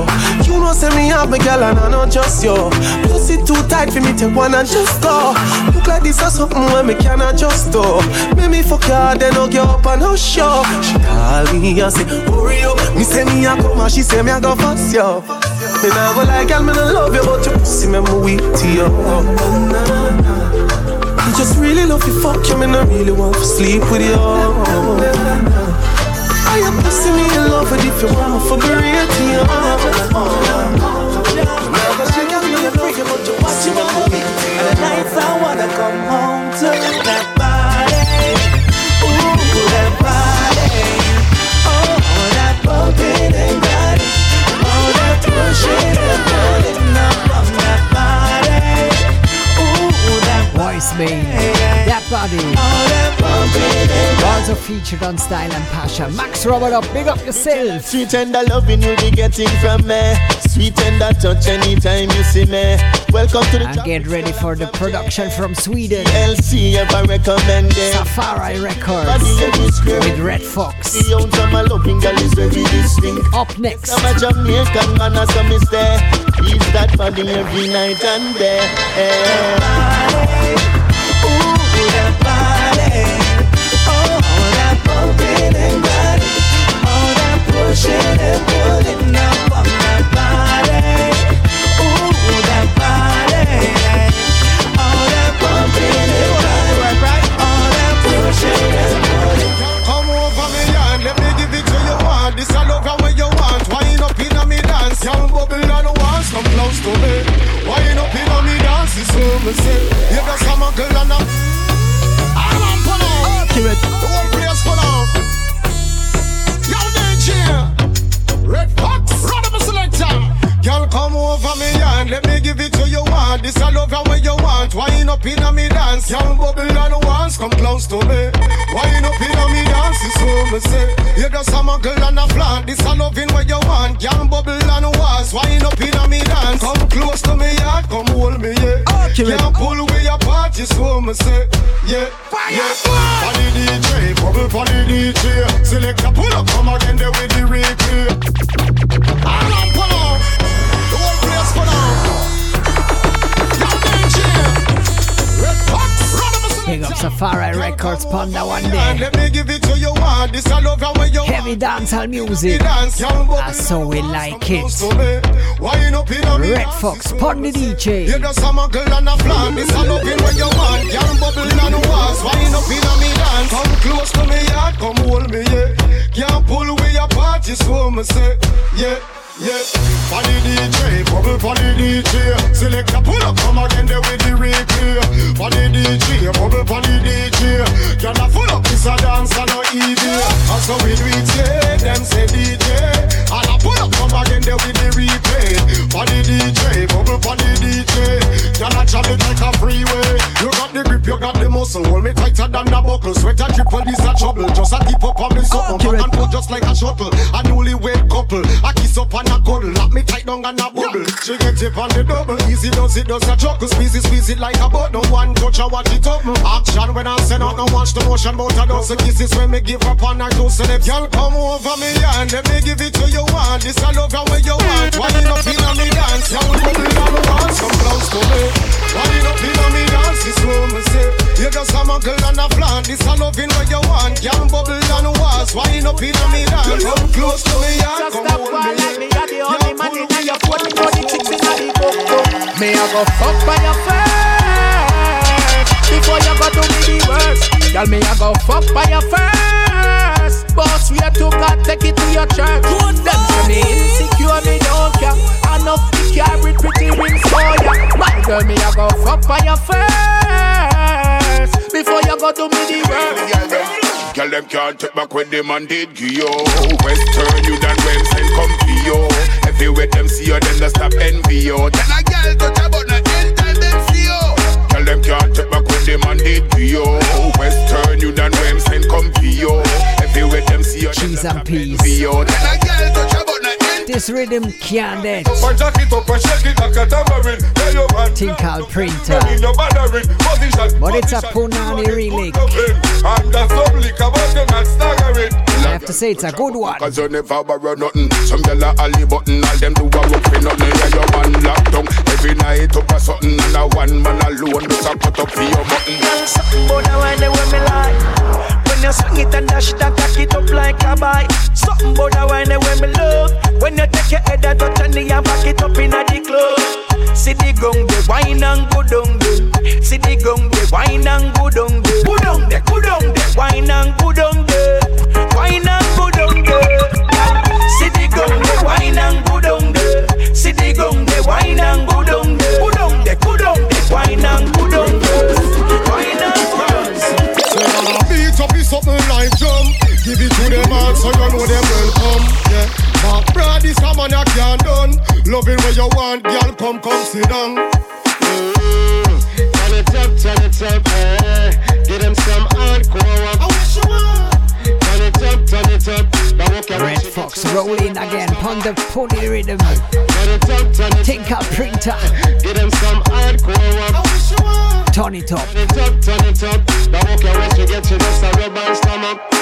You know say me have a girl and I not just yo you. Pussy too tight for me to wanna just go. Look like this or something when me cannot just do. Make me fuck you, then I'll get up and I'll show. She call me and say, hurry up. Me say me a come and she say me a go fast you. Me nah go like girl, me no love you, but your pussy me me weak to you. I just really love you, fuck you, me no really want to sleep with you. I am pussy me in love with if you want for the rating. Cause you can be a freak, but you watch me movie. And the nights I wanna come home to. Main. That body. Also featured on Style and Passion. Max Robert up, big up yourself. Sweet tender loving you'll be getting from me. Sweet tender touch anytime you see me. Welcome to the And get ready for the production from Sweden. LC ever recommended. Safari Records with Red Fox. The ounce of my loving girl is very distinct. Up next. I'm a Jamaican man, as is there. He's that body every night and day. Pushing me say. You got some girl and a. I'm on for now. Accurate. Let me give it to you one. This I love how you want. Wind up in a me dance, young bubble and once come close to me. Wind up in a me dance, it's so me say. You got some girl and a flan. This I loving what you want. Young bubble and once. Wind up in a me dance. Come close to me, yeah. Come hold me, yeah. Can't pull away your party, so me say. Yeah, yeah. On the DJ, bubble on the DJ. Select a pull up, come again there with the Safari Records Panda one day. Let me give it to you one. This I love when you Heavy dancehall music. Dance, young boy. That's so we like it. Wine up in a Red Fox, Panda DJ. You just a muggle and a flan. This I love when you want. Young bubble and was. Wine up in a me dance. Come close to me yard. Come hold me, yeah. Can't pull away your party, so me say, yeah. Yeah, Funny DJ, bubble funny DJ Select a pull up, come again there with the replay. Funny DJ, bubble funny DJ Can I full up, this a dance and no easy And so we do it, yeah, them say DJ And I pull up, come again there with the replay. Funny DJ, bubble funny DJ Can I jam like a freeway. You got the grip, you got the muscle. Hold me tighter than a buckle. Sweat and drip, well this a trouble. Just a tip up on me something Back and forth just like a shuttle. A newlywed couple. I kiss up and a cuddle Lock me tight down and a bubble. She get it on the double. Easy does it, does a chuckle. Squeeze it, squeeze it like a button One touch, I watch it up. Action when I send out No watch the motion But I don't kisses when me give up on her two lips Y'all come over me and Let me give it to you one. This I love you when you want. Wine up in a me dance. Y'all bubble on the wall Some close to me Wine up in a me dance. This what me say You just a muggle and a flan. This I loving when you want. Y'all bubble on the walls Wine up in a me dance. Come close to me and Come hold me like me, you're the only man in your phone. Me know the chicks in the book. Me I go fuck by your first before you go do me the worst. Girl, me I go fuck by your first. Boss, we are to God, take it to your church. Them say me insecure, me don't care. Enough to carry pretty rings for ya. My girl, me I go fuck by your first before you go do me the worst. Girl, them can't take back when them man did give you. Western, you done well, send come to you. Everywhere them see you, then they stop envy you. Tell a girl touch a button, anytime them see you. Girl, them can't take back when them man did give you. Western, you done well, send come to you. Everywhere them see you, Cheese and peas. Tell a girl touch a button, This rhythm can't I'll printer. Position. Uh, but it's a Punani relic. And that's some liquor, but you're not staggering. I have to say it's a good one. Cause you never borrow nothing. Some gyal a alley button, all them do a rough for nothing. Yeah, your man locked down every night up a something, and a one man alone just a cut up for your button. Something about the way they wear me like. When you swing it and dash it and cock it up like a bike. Something about the way they wear me love. When you take your head and touch and and back it up in the club. See the gong, the wine and go down there. See the gong, the wine and go down there. Go down there, go down there. Wine and go down there. Wine and go down there. See the gong, the wine and go down there. See the gong, the wine and go down there. Go down there, go down there. Wine and go down there. Wine and go down there. So now beat up is something like drum. Give it to them all so you know them welcome. Yeah. Mark Brad is a man you can't done. Loving where you want, girl, come come sit down. Turn it up, turn it up, eh. Get them some hardcore up. Turn up, turn it up. Now walk your Red Fox rolling again on the pony rhythm. Turn it up, turn it Think I'll printer. Get them some hardcore up. Turn it up. Turn it up, turn it up. Now walk your waist, you get you just a rub and stomach.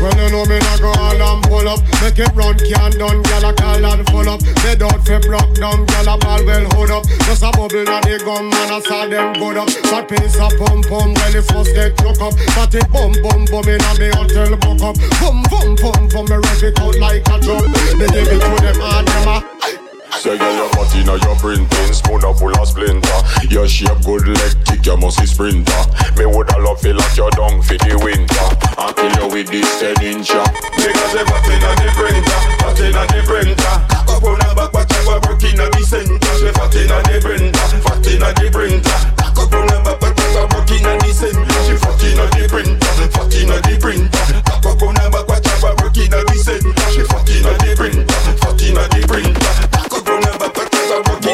When you know me not go all and pull up. Make it run, can't done, gyal a call and full up. They don't fit broke down, gyal a ball well hold up. Just a bubble na the gum man I saw them good up. That piece a pum pum when the first get choke up. But it bum bum bum in a me hotel book up. Bum bum bum bum me rev it out like a drum. Me give it to them and them a Say girl your body now your printing Spoon up full of splinter Your shape good leg kick you must be sprinter Me woulda love feel like your down for the winter I kill you with this 10 incher Because they fat inna the printer, fat inna the printer. Up on her back, watch her work inna the center. She fat inna the printer, fat inna the printer. Up on her back, watch her work inna the center. She fat inna the printer, fat inna the printer. Cock on her back, watch her work inna the center. She fat inna the printer, fat inna the printer. Cock on her back,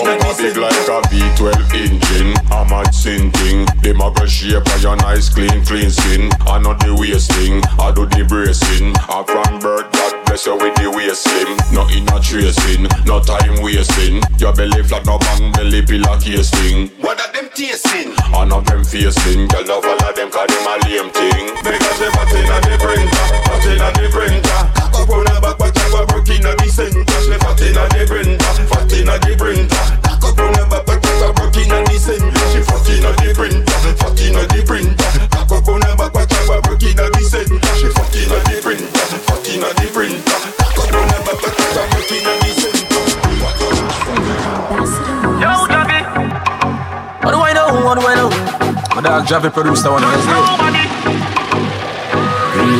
Bumper big like a V12 engine. I'm A mad sinking. Them a go shape of your nice clean clean skin. I know the wasting. I do the bracing. I from birth God bless you with the waist slim No in a tracing. No time wasting. Your belly flat no bang belly pillar casing. What are them tasting? I know them facing. Girl no follow them cause them a lame thing. Because they fat inna the printer, fat inna the printer. Cock up on a back, but you are working at the center. She fat in a the printer, fat in a the printer. Cock up on a back, but you are working at the center. She fat in a the printer, fat in a the printer. Cock up on a back, but you are working at the center. She fat in a the printer, fat in a the printer. Cock up on a back, but you are working at the center. Yo, Javi. What do I know? What do I know? My dog Javi produced that one.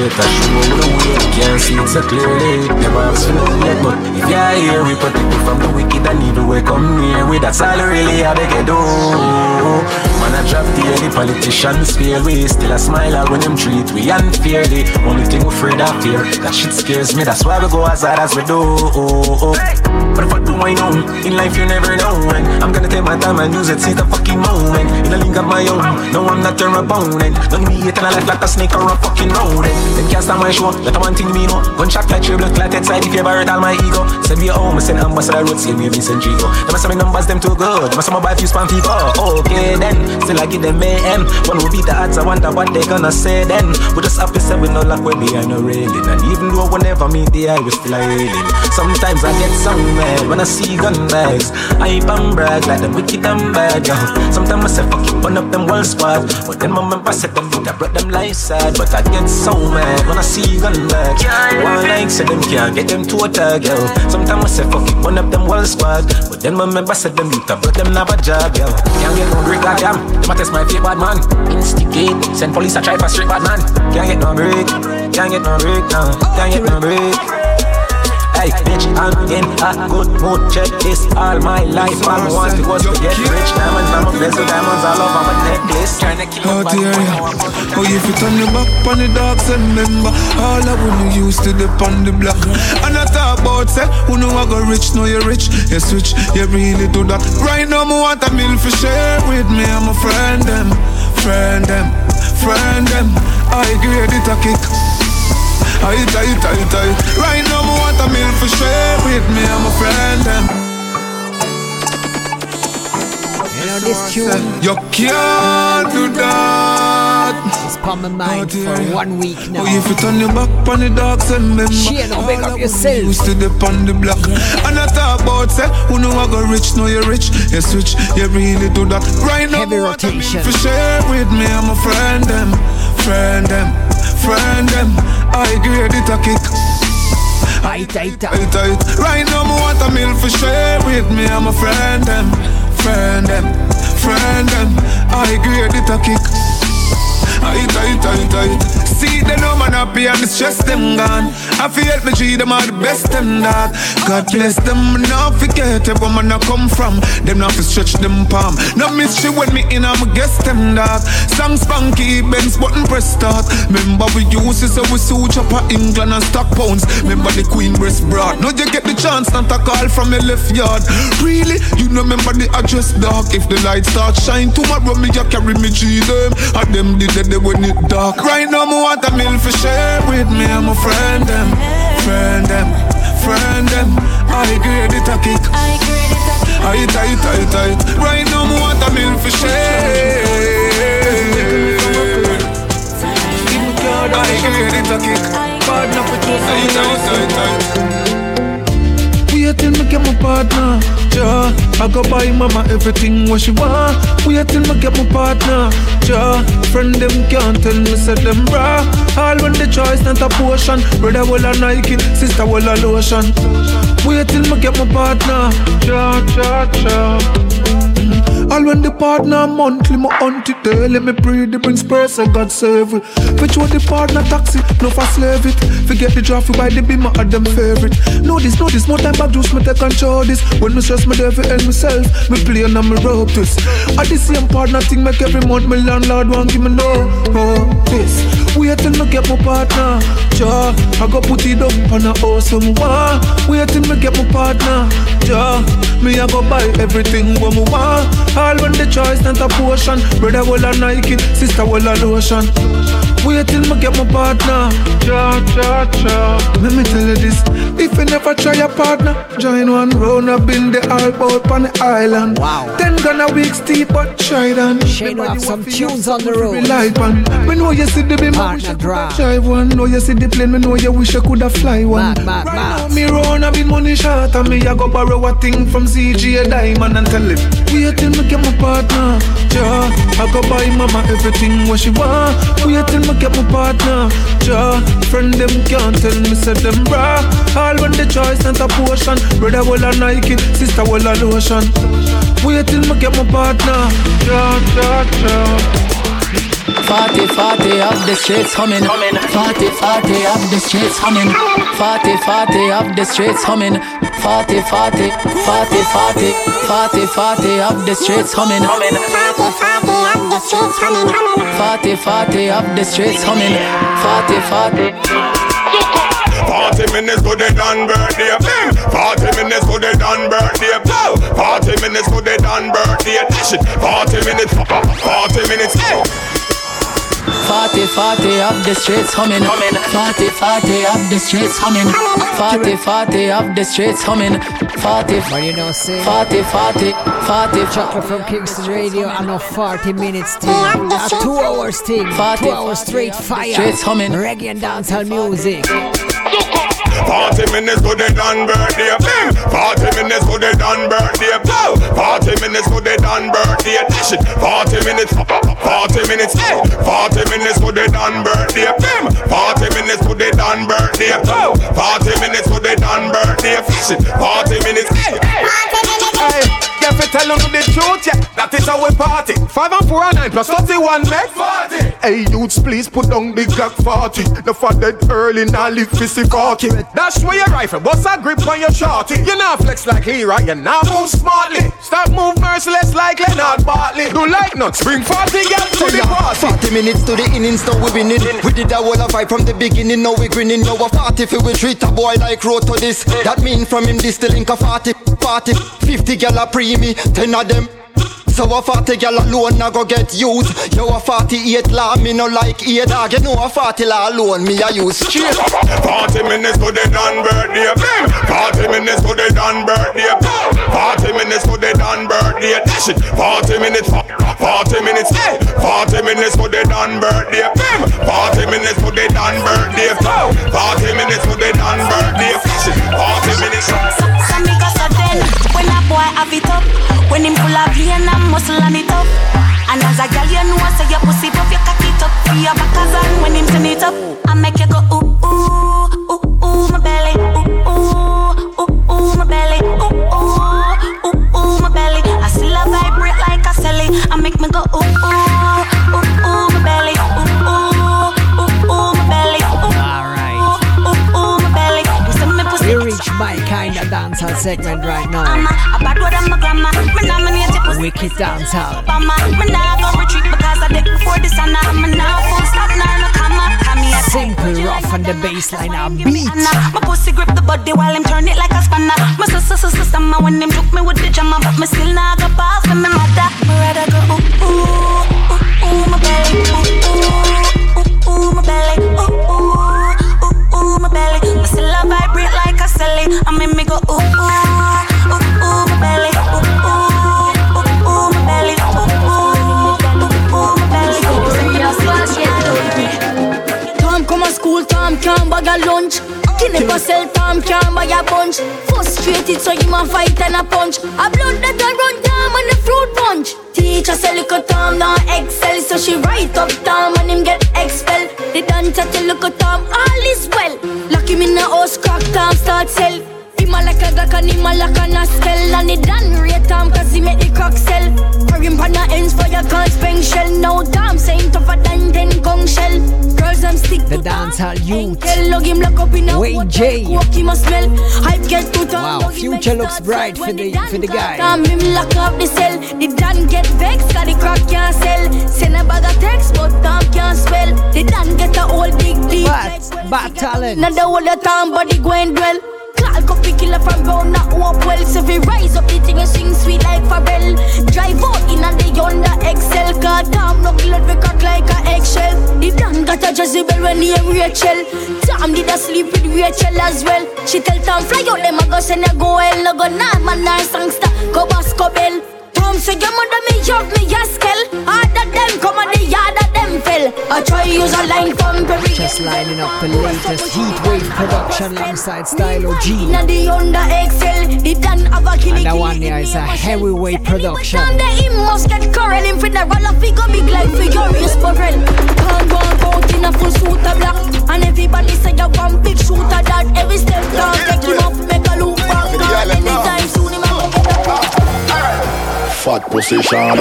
Create a show a way can't see it so clearly Never for nothing yet But if you're here we protect you from the wicked And evil. Way come near we That's all really I beg you do Man I drop the the politicians fail we Still a smile when them treat we unfairly. Only thing we afraid of fear That shit scares me. That's why we go as hard as we do. But if I do I know. In life you never know And I'm gonna take my time and use it. Seize the fucking moment. In a link of my own. No I'm not your opponent Don't me hate in a life like a snake or a fucking road Them can't my show. Let one thing me know. Gunshot like triple like side If you ever hurt all my ego Send me home. Send ambassador road Save me a Vincent Chico Them say me numbers them too good. Them say my buy a few spam people. Okay then Still I give them AM When we beat the odds I wonder what they gonna say then. We just happy say we no luck we behind no railing. And even though we never meet the eye we still a hailing Sometimes I get so mad When I see gun bags. I and brag like them wicked and bad yo. Sometimes I say fuck you burn up them whole squad. But then my member said them beat I brought them life sad. But I get so mad when I see gun bags. One like say them can't get them to a tag yo. Sometimes I say fuck you burn up them whole squad. But then my member said them beat I brought them a job yo. Can't get no break like them Them a test my fake bad man. Instigate. Send police a try for straight bad man. Can't get no break. Can't get no break no Can't get no break Hey, bitch, I'm in a good mood. Check this all my life. All I want was to get rich. Diamonds, I'm a bezel, diamonds all over my necklace. Tryna kill Oh dear, yeah. Oh, if you turn your back on the dogs, remember all I when you used to dip on the block. And I talk about say, who know I go rich, know you're rich. You switch, you really do that. Right now, me want a meal for share with me. I'm a friend them, friend them, friend them. I grade it a kick. I tight, tight, tight. Right now, me want a meal for share with me. I'm a friend them. You know this tune You can't do that. It's on my mind for one week oh, now. Oh, if you turn your back on the dogs and remember Share no big up yourself. To dip on the block And I talk about say Who know I go rich, know you're rich You switch, you really do that Right now, Heavy me want a rotation. For share with me, I'm a friend them Friend them, friend them I grade it a kick I tight, tight, tight. Right now, me want a meal for share with me. I'm a friend them, friend them, friend them. I grade it a kick. I tight, tight, tight. See the no man happy and the stress them gone. I feel me G them are the best them that. God bless them, not forget where man I come from. Them not fi stretch them palm. No mystery when me in, I'm guess them that. Song spunky, Benz button press start. Remember we use it so we suit up a England and stock pounds. Remember the Queen breast broad. Now you get the chance not a call from your left yard. Really, you know remember the address dark. If the light start shine tomorrow, me you carry me G them. And them did it when it dark. Right now, me want a meal for share with me. I'm a friend them, friend them, friend them. I grade it a kick. I tight, tight, tight. Right now, me want a meal for share. I grade it a kick. Bad enough with you, I tight, tight, tight. Wait till me get my partner, ja. I go buy mama everything what she want. Wait till me get my partner, ja. Friend them can't tell me say them bra. All when the choice not a portion. Brother will a Nike, sister will a lotion. Wait till me get my partner, ja, ja, ja. All when the partner monthly, my auntie daily, me pray the brings prayers and God save it. Which one the partner taxi, no for slave it. Forget the draft, by the beamer at them favorite. No this, no this, more time back juice, me take control this. When me stress, me devil and myself, me play and me rope this. At the same partner thing, make every month me landlord want give me no. Oh, this. Wait till me get my partner, ja. I go put it up on a awesome one. Wait till me get my partner, ja. Me I go buy everything what me want. All when the choice not a portion. Brother will a Nike, sister will a lotion. Wait till me get my partner, ja, ja, ja. Let me tell you this: if you never try a partner, join one round up in the all boat on the island. Wow. Then gonna weak steep but try then. Shane will have some tunes on the road. Light one. Me know you see the beam, I wish I coulda drive one. Know you see the plane, me know you wish I coulda fly one. Mad, mad, right mad. now me run a bit money short, and me I go borrow a thing from CG a diamond and tell him. Wait till me get my partner, ja. I go buy mama everything what she want. Wait till me get my partner, ja. Friend them can't tell me say them bra. All when the choice not a portion. Brother will a Nike, sister will a lotion. Wait till me get my partner, ja, ja, ja. 40, 40 of the streets humming. 40, 40 of the streets humming. 40, 40 of the streets humming. 40, 40, 40, 40, 40, 40 of the streets humming. 40, 40 of the streets humming. 40, 40. 40 minutes to the done birthday. 40 minutes to the done birthday. 40 minutes to the done birthday. Dash it. 40 minutes. 40 minutes. Hey. 40, 40 of the streets humming. 40, 40 of the streets humming. 40, 40 of the streets humming. 40, But you know, say 40, 40, 40. Chocolate from Kingston Radio. I know 40 minutes thing. A two hours thing. 40, Two hours straight fire. Streets humming. Reggae and dancehall music. 40 minutes to the done birthday. 40 minutes to the done birthday. 40 minutes to the done birthday. Dash it. 40 minutes. 40 minutes. Hey. 40 minutes to the done birthday. 40 minutes to the done birthday. 40 minutes to the done birthday. Flash it. 40 minutes. Hey. Hey, get fi tell you the truth, yeah. That is how we party. Five and four and nine plus thirty-one make forty. Hey, youths, please put down the Glock forty. The for dead early, now live fifty forty. Dash where your rifle, bust a grip on your shorty. You not flex like right? You now move smartly. Stop move merciless like Leonard Bartley. Do like nuts, bring forty girls to the party. 40 minutes to the innings, now we're winning. We did a whole of fight from the beginning, now we're grinning. Now a 40 fi we treat a boy like road to this. That mean from him this the link a 40, 40, 50 gal a pre me, 10 of them. So a 40 gal alone I go get used. Yo a 48 law me no like a dog. You know a 40 law alone me a use straight. 40 minutes to the done birthday. 40 minutes to the done birthday. 40 minutes to the done birthday. Dash it. 40 minutes. 40 minutes. Hey. 40 minutes to the done birthday. 40 minutes to the done birthday. 40 minutes to the done birthday. Flash it. 40 minutes. Then When a boy have it up When him full of vein and muscle and it up. And as a girl you know say your pussy puff your cock it up. For your back as on when him turn it up. I make you go ooh ooh ooh ooh my belly. Ooh ooh ooh ooh my belly. Ooh ooh ooh ooh my belly. I still a vibrate like a celly I make me go ooh ooh ooh ooh my belly now. No comma. Call me a Simple, rough, and the bassline are beat. My pussy grip the body while him turn it like a spanner. My sister, sister, summer when him took me with the jammer, but me still not go past me mother. Me rather go ooh ooh ooh ooh my belly, ooh ooh ooh ooh my belly, ooh ooh ooh ooh my belly. Me still a vibrate like a. I make me go ooh ooh ooh ooh my belly, ooh ooh ooh ooh my belly, ooh ooh ooh ooh my belly. Tom come a school, Tom can't bag a lunch. He never sell, Tom can't buy a bunch. Frustrated, so him a fight and a punch. A blood that a run Tom and a fruit punch. Teacher say look at Tom now excel, so she write up Tom and him get expelled. They done tell look at Tom all is well. Lock him in a house, crack Tom start sell. Him a like a glock and him a like a naskel And he done rate Tom cause he make the crack sell. Hurry him pan the ends for your can't speng shell. Now Tom saying tougher than ten gong shell. Girls them stick The dancehall youth. Log him lock up in a Wait, J. Walk him a smell. Hype get to Wow, future looks bright for the for the guy. Tom him lock up the cell. The Dan get vexed cause the crack can't sell. Send a bag of text but Tom can't spell The Dan get a whole big deep But, bad talent. Now the whole Tom body going dwell Call copy killer from round not hope well So we rise up. The thing and sing sweet like Pharrell Drive out in and they under Excel. Cause Tom no killer we crack like a eggshell. The Dan got a Jezebel when he Rachel. Tom did a sleep with Rachel as well? She tell Tom fly out them a go send a go hell. No go nah man nah songster. Go boss go bell Tom say your mother me up me askel Harder them come on the yard of them fell I try use a line from Perry Just lining up the latest Heatwave production alongside Stylo G. Inna the under Excel, the Dan have a killy And that one here is a heavyweight production. And the him must get in front the figure big like furious Burrell. Can't go out in a full suit Fat position.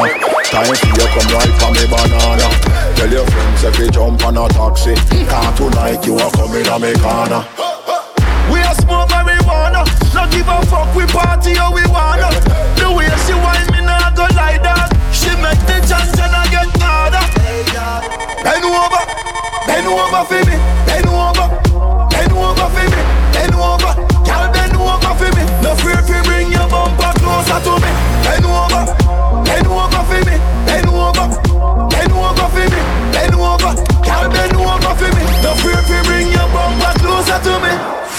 Time for you come right for me banana. Tell your friends if you jump on a taxi. Can't tonight you are coming on me corner. We are smoke marijuana. Not give a fuck, we party how we wanna. The way she whine me nah go like that. She make the chance and I get harder. Bend over, bend over for me, bend over,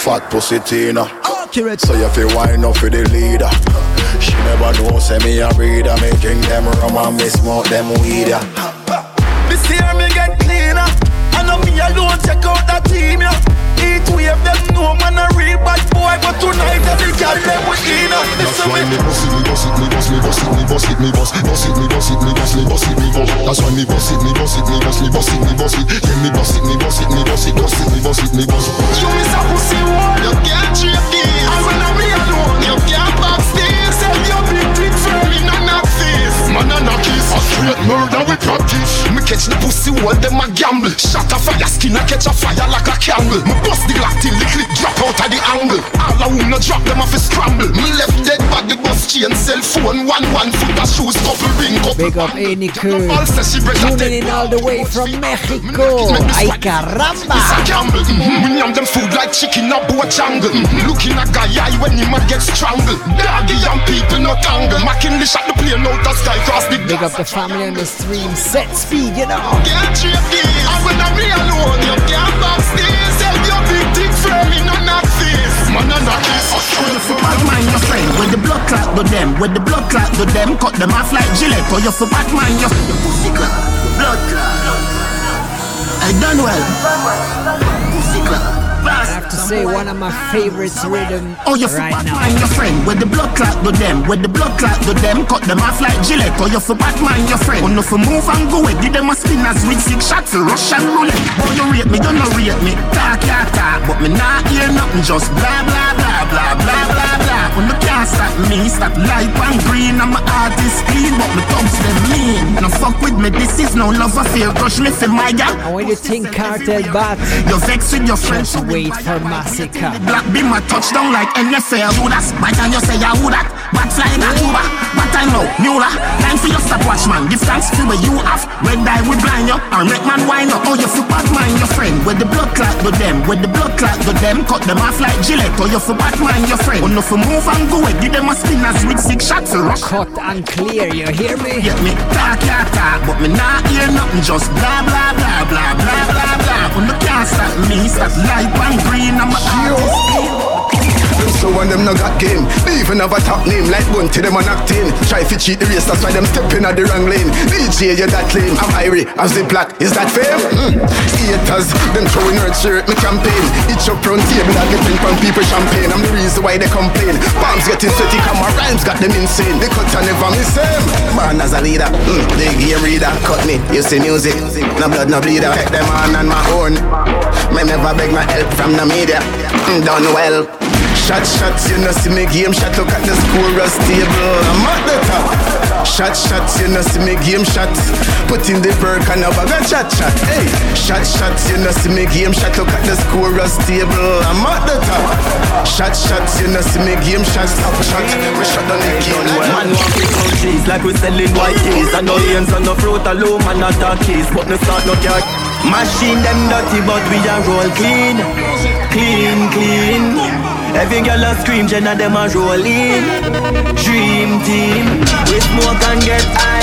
Fat pussy Tina. Accurate. So you feel wine up for the leader. She never know, say me a breeder. Me drink them rum and me smoke them weed. This year me get cleaner. I know me alone check out that team, yeah. Each wave them know man a real bad boy, but tonight every girl them Ina. That's Listen why me. boss it, me boss it, me boss, me boss it, me boss it, me boss, boss it, me boss it, me boss, me boss it, me boss. That's why me boss it, me boss it, me boss, me boss it, me boss it. Yeah, me boss it, me boss it, me boss it, boss it, me boss it, me boss. You miss a pussy one, you can't trade this. And when I'm alone, you can't backstage. Sell your big dick firm in a knock face. Man a knockies, a straight murder we practice. Me catch the pussy while them a gamble. Shot a fire skin, I catch a fire like a candle. Me bust the till the clip drop out of the angle. All a drop them off a scramble. Me left dead body bust chain, cell phone, one one foot shoes, couple ring, couple Big up Any Cool. Tuning in all the way from Mexico. Ay caramba. It's a gamble. Mm-hmm. We yam them food like chicken up boat jungle. Mm-hmm. Looking at guy eye when him a get strangled. Doggy young people no tangle. Mackinley shot the plane out of sky cross the Big up the family on the stream. Set speed, you know. Can't trade this. And when I'm me alone, you can't backstage. Sell your big dick firm in a knock face. Man a knock this. For Batman your friend, with the blood clot to them, with the blood clot to them, cut them off like Gillette. Or you for Batman your the pussy clot, blood clot. I done well. Pussy clot. I have to say, one of my favorites rhythm Oh, you for right now. Batman your friend, with the blood clot to them, with the blood clot to them, cut them off like Gillette. Oh, or you for Batman your friend, oh no for move and go away, give them a spinners with six shots, a Russian roulette. Boy you rate me, you no rate me, talk ya talk, but me not hear nothing, just blah blah blah blah blah blah blah. When you can't stop me, stop light and green, I'm a artist clean, but me thugs them mean. No fuck with me, this is no love affair, crush me for my gal. And when you think cartel bat, you vex with your friends. Wait for Masicka. Black be my touchdown like NFL. Do that. Why can you say you who that? Bat flying at Cuba. But I know, Mula. Time for your stopwatch, man. Give thanks to where you have. Red die we blind you. Or make man wine up. Oh, you for Batman, your friend. With the blood clot to them. With the blood clot to them. Cut them off like Gillette. Oh, you for Batman, your friend. Oh, no for move and go away. Give them a spinners with six shots. Rush. Cut and clear, you hear me? Get me talk, yeah, talk. But me not hear nothing. Just blah, blah, blah, blah, blah, blah, blah. When you can't stop me, stop light and green. I'm a artist. So when them no got game, they even have a top name like to them on acting. Try to cheat the race, that's why them stepping at the wrong lane. DJ, you that lame. I'm Irie, I'm black. Is that fair? Mm. Haters, them throwing earth shirt, me campaign. Each up round table, I get from people champagne. I'm the reason why they complain. Palms getting sweaty, come my rhymes got them insane. They cut and never miss them. Man as a leader, mm. big game reader, cut me. You see music, no blood, no bleeder. Take them on on my own. Me never beg my help from the media. Mm, done well. Shot shots, you know see me game shot Look at the scorer's table. I'm at the top. Shot shots, you know see me game shot. Put in the work and a bag of chat chat Hey, shot shots, you know see me game shot Look at the scorer's table. I'm at the top. Shot shots, you know see me game shot. Stop shot, we shot on the game. Man want to like we selling white keys. And no hands on the fruit alone, man not keys. But no start no car Machine them dirty but we a roll clean. Clean, clean. Every girl a scream, Jenna them a roll in. Dream team. We smoke and get high,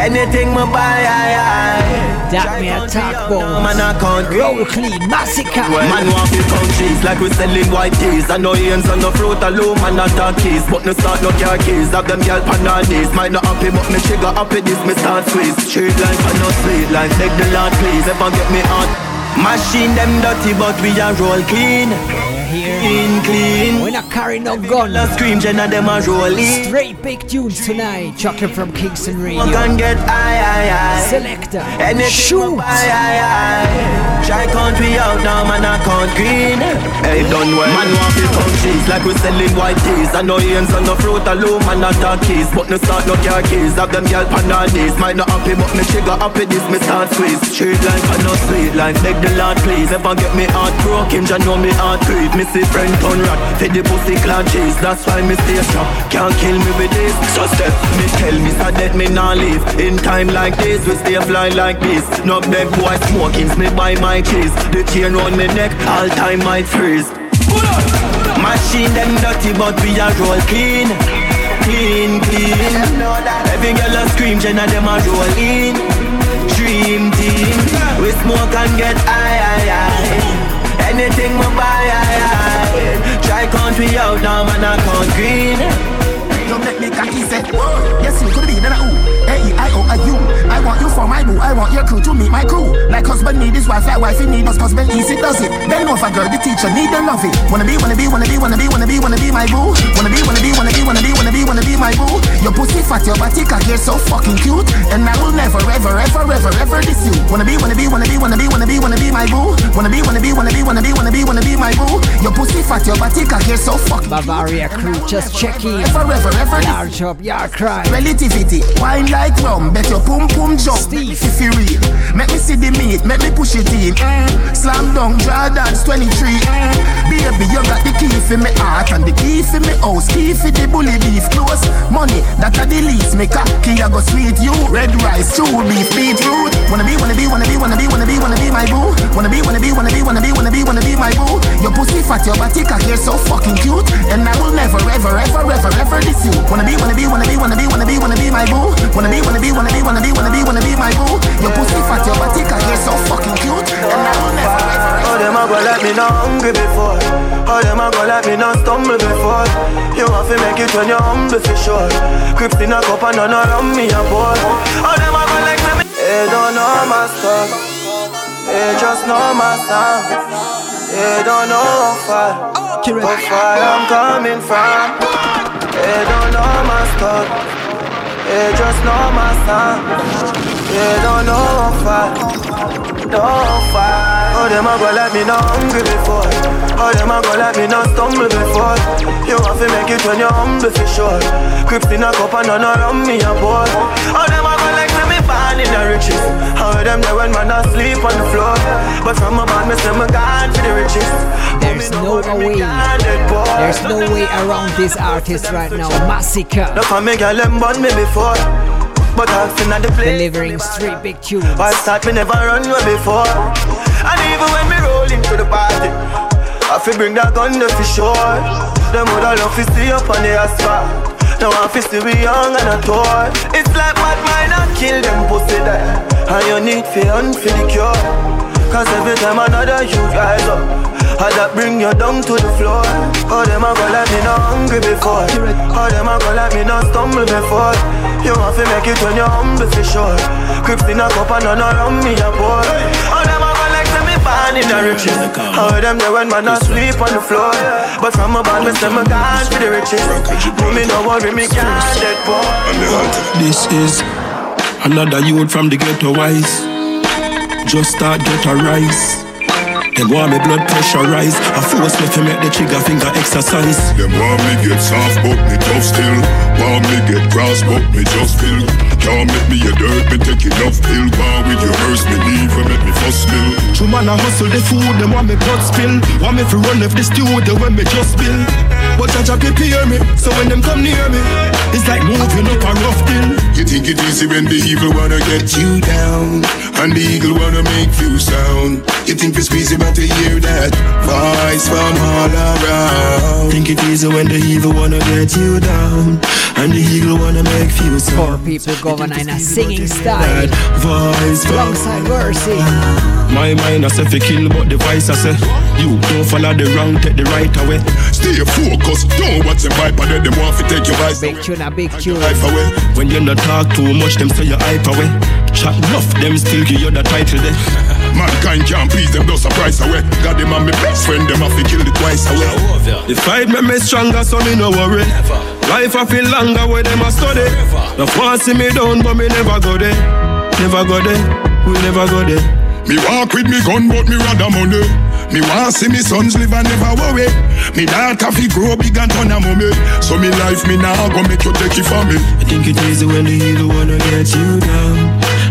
Anything me buy, high, high That me a talk bones. Man a count Roll clean, Masicka. Man want to count cheese like we selling white keys. And no hands on the fruit alone, man not keys But no start no car keys Have them girl pan her knees Might not happy but me trigger happy this me start squeeze Street life and no sweet life. Beg the Lord please Never get me out Machine them dirty but we a roll clean Clean, clean We not carry no gun. Let's scream, Jenna them a roll in Straight big tunes tonight. Chocolate from Kingston Radio. Walk and get high, high, high Selector. Anything Shoot. me buy, high, high Try count we out now, man, I count green. Hey, done well. Man, want to count cheese like we selling white teas. I know hands on the fruit alone, man, not talk keys. But no start no car keys. Have them girl pan on knees. Might not happy, but me trigger happy. This me start squeeze. Straight like I no sweet like beg the Lord please. Never get me heart broken, just know me heart grieve. Me see friend turn rat, feed the pussy clad cheese. That's why me stay strong. Can't kill me with this. So step, me tell me so that me not leave. In time like this, we stay fly like this. No beg boy smokings, me buy my cheese. The chain on me neck, all time might freeze. Machine them dirty, but we are roll clean. Clean, clean. Every girl a scream, Jenna them a roll in. Dream team. We smoke and get high, high, high. Anything we buy, high, high. Try country out now, man, I count green. Don't make me cocky say, yes, you could be then I ooh. A-E-I-O-U. I want you for my boo. I want your crew to meet my crew. Like husband need his wife, like wifey need us. Husband easy does it. Then know if a girl, the teacher need them love it. Wanna be, wanna be, wanna be, wanna be, wanna be, wanna be my boo. Wanna be, wanna be, wanna be, wanna be, wanna be, wanna be my boo. Your pussy fat, your body cock, you're so fucking cute. And I will never, ever, ever, ever, ever diss you. Wanna be, wanna be, wanna be, wanna be, wanna be, wanna be my boo. Wanna be, wanna be, wanna be, wanna be, wanna be, wanna be my boo. Your pussy fat, your body cock, you're so fucking Bavaria crew, just checking. Ever, ever, ever. Large up, yeah, cry. Relativity, wine like rum, bet your pum pum jump. Steve, if you real, make me see the meat, make me push it in. Mm. Slam dunk, Jordan's 23. Mm. Baby, you got the key for me heart and the key for me house, key for the bully beef close. Money, that are the least, me cocky, I go sweet you. Red rice, true beef, beetroot. Wanna be, wanna be, wanna be, wanna be, wanna be, wanna be my boo. Wanna be, wanna be, wanna be, wanna be, wanna be, wanna be my boo. Your pussy fat, your body cock, you're so fucking cute, and I will never, ever, ever, ever, ever diss you. Wanna be, wanna be, wanna be, wanna be, wanna be, wanna be my boo. Wanna be, wanna be, wanna be, wanna be, wanna be, wanna be my boo. Your pussy fat, your body cock, you're so fucking cute, and I will never, ever, How them a go let me not hungry before? How them a go let me not stumble before? You have to make it when you're humble for sure. Crips in a cup and none around me a boy. How them a go like me? They don't know my stuff. They just know my sound. They don't know how far, how far I'm coming from. They don't know my stuff. They just know my sound. They don't know know how far. How oh, them a go let me not hungry before? How them a go let me not stumble before? You have to make it when you're humble for sure. Crips in a cup and none around me a boy. How oh, them a go like me born in the riches? How them there when man asleep on the floor? But from a man me say me gone for the riches. There's no way. There's no way around this artist right now. Masicka. Look how me girl them born me before. But I've seen at the place. Delivering straight big tunes. I start me never run away before. And even when me roll into the party, I feel bring that gun to for sure. Them woulda love to see up on the asphalt. Now I feel still be young and a toy. It's like bad mind I kill them pussy there. And you need for hunt for the cure. Cause every time another you rise up, I that bring you down to the floor. How them a go let me not hungry before? How them a go let me not stumble before? You have to make it when you're humble for sure. Crips in a cup and none around me a boy. Say me in the riches? How them there when man asleep on the floor? But from a band me say me gone for the riches. No me no worry me can't dead poor. This is another youth from the ghetto wise. Just start get a rise. Them want me blood pressure rise. I force me to make the trigger finger exercise. Them want me get soft, but me tough still. Want me get cross, but me just feel. Can't make me a dirt, me take enough pill. Want with your verse, me leave and make me fuss spill. True man, I hustle the food, them want me blood spill. Want me to run left the studio when me just spill. But Jaja prepare me, so when them come near me, it's like moving up a rough hill. You think it easy when the evil wanna get you down, and the eagle wanna make you sound. You think it's easy, but to hear that voice from all around. Think it easy when the evil wanna get you down, and the eagle wanna make you Four people going in a singing style. Voice from Alongside Mercy. My mind I say fi kill, but the voice I say you don't follow the wrong, take the right away. Stay focused, don't watch them vibe, and them want to take your vice Big tune, a big tune. life away. When you not talk too much, them say you hype away. Chat enough, them still give you the title there. Mankind can't please them, those surprise away. Got them and my best friend, them have to kill it twice away. The fight make me stronger, so me no worry. Life I feel longer where them a study. The want see me down, but me never go there. Never go there, we never go there. Me walk with me gun, but me rather money. Me want see me sons live and never worry. Me daughter fi grow big and turn a mommy. So me life me now go make you take it from me. I think it easy when the eagle wanna get you down,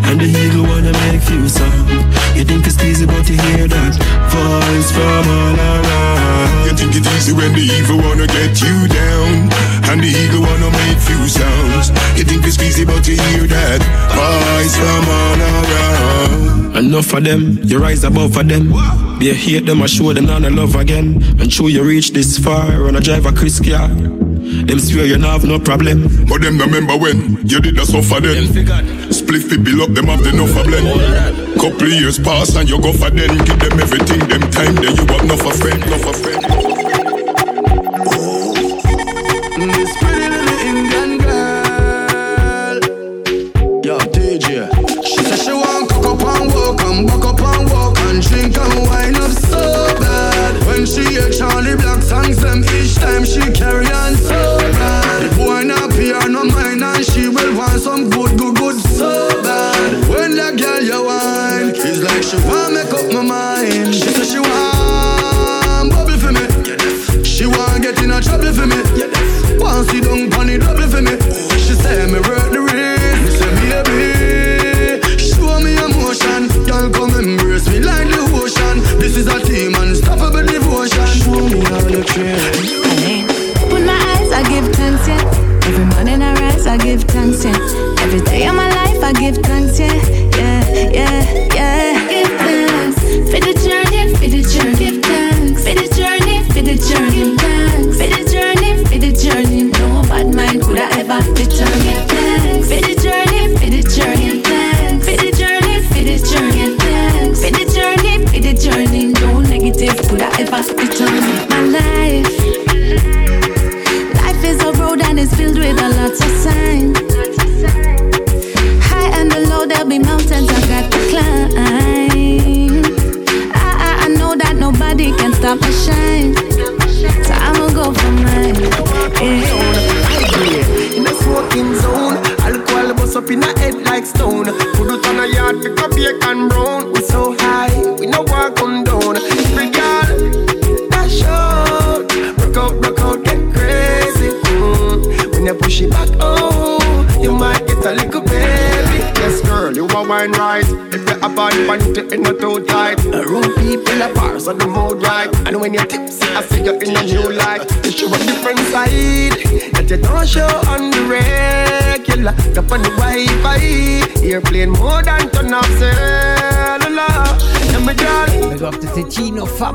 and the eagle wanna make you sound. You think it's easy, but you hear that voice from all around. You think it easy when the evil wanna get you down, and the eagle wanna make few sounds. You think it's easy, but you hear that voice from all around. Enough of them, you rise above for them. Be a hate them, I show them none of love again. And sure you reach this far on a drive a Chris car. Them swear you not have no problem. But them remember when you did the suffer then. Split fi bill up, them have the enough of blend. Couple years pass and you go for them. Give them everything, them time, then you have no of friend, enough of friend.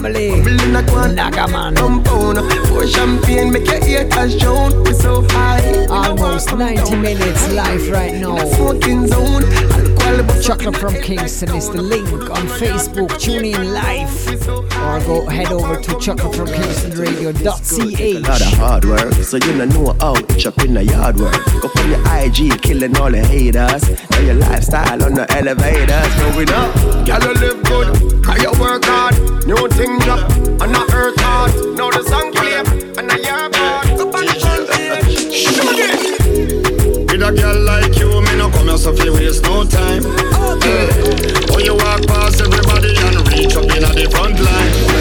Family. Nagaman. compound, pour champagne, make your ear touch down. We so high, Almost 90 minutes live right now. smoking zone. Chocolate from Kingston is the link on Facebook. Tune in live or go head over to A lot of chocolateFromKingstonRadio.ch. hard work, so you don't know how it's up in the yard work. Go on your IG, killing all the haters. Now your lifestyle on the elevators, going up. Girl, you live good, cause you work hard. New thing drop, and not earth hard. Now the song play, and I hear part. Up on the front. Shoot it. With a girl like you, me no so fi waste no time. Hey. When you walk past everybody and reach up inna the front line.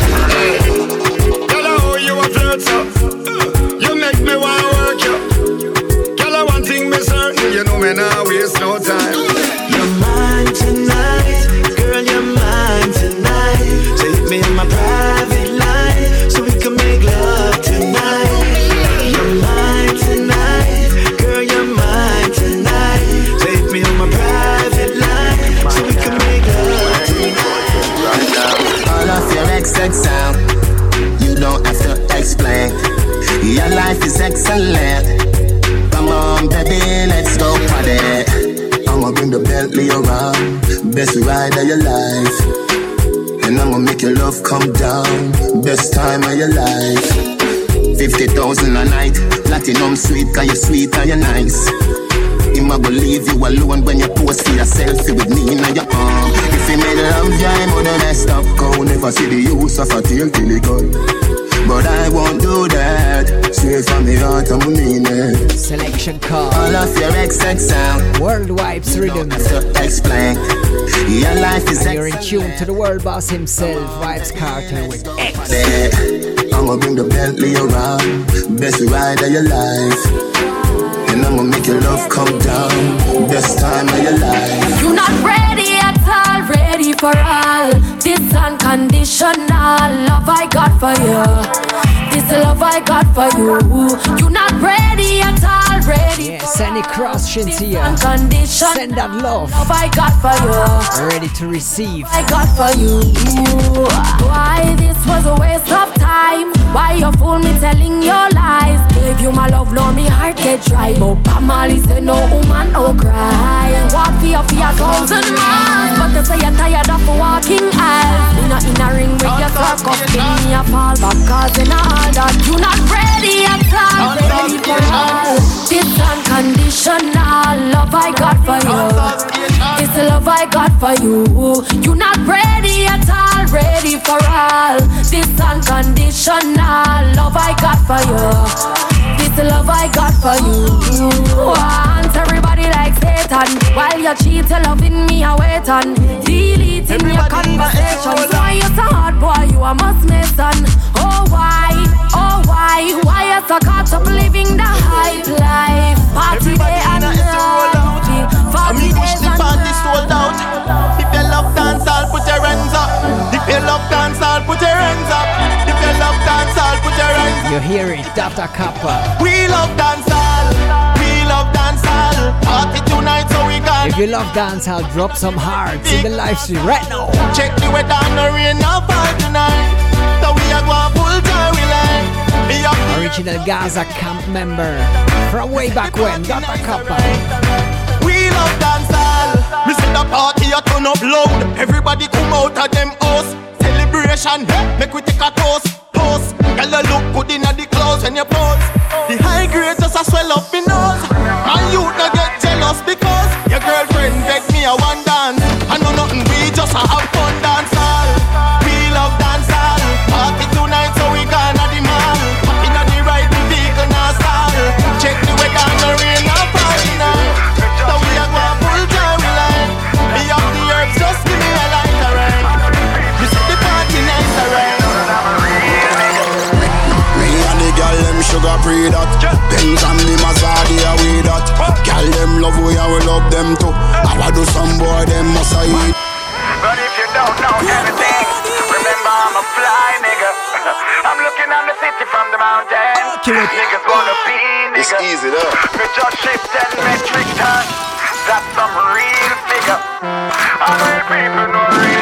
Ride of your life. And I'ma make your love come down, best time of your life. 50,000 a night, platinum sweet, cause you're sweet and you're nice. Him a go leave you alone when you post for your selfie with me in your arm. If he made love, yeah, him woulda messed up. Go never see the use of a tail till he gone. But I won't do that. Straight from the heart, I'm mean it. Selection call. All of your XX sound. World Vibes Rhythms. To explain. Your life is and you're in tune to the world boss himself, Vybz Kartel with X. I'ma bring the Bentley around, best ride of your life. And I'ma make your love come down, best time of your life. You're not ready at all, ready for all. This unconditional love I got for you. This love I got for you. You're not ready at all, ready. Yes, any cross here. Condition. Send that love. Love I got for you. Ready to receive. I got for you. Why this was a waste of time? Why you fool me telling your lies? Gave you my love, now me heart get dry. But Bob Marley say no woman, no cry. Walk for your fear, thousand miles. But they say you're tired of walking aisles. In a, in a ring with your circus, me a fall back cause in a that you're not ready at all. Ready for all. This unconditional love I got for you. It's the love I got for you. You're not ready at all. Ready for all. This unconditional love I got for you. This love I got for you. Want everybody like Satan. While you cheat, you loving me, I wait on. Deleting your conversations. Why you're so hard, boy? You a must miss on. Oh, why? Oh why, why you so caught up living the hype life? Party day and night. Party days and night. sold out. If you love dance, I'll put your hands up. If you love dance, I'll put your hands up. If you love dance, I'll put your hands up. You hear it, Dr. Kappa. We love dance, we love dance, party tonight, so we got. If you love dance, I'll drop some hearts in the live stream right now. Check the weather and the rain now fall tonight. So we are going full time, we like. Original Gaza camp member from way back when, Dr. Kappa. We love dancehall. Me see the party a turn up loud. Everybody come out of them house. Celebration, make we take a toast. Toast. Girl, you look good inna the clothes when you pose. The high grade just a swell up in nose. And you not get jealous because your girlfriend beg me a one dance. I know nothing, we just a have do some boy them must I eat. But if you don't know anything, remember I'm a fly nigga. I'm looking on the city from the mountain. Niggas wanna be niggas. It's easy though. We just shift 10 metric tons. That's some real figure. All real people know real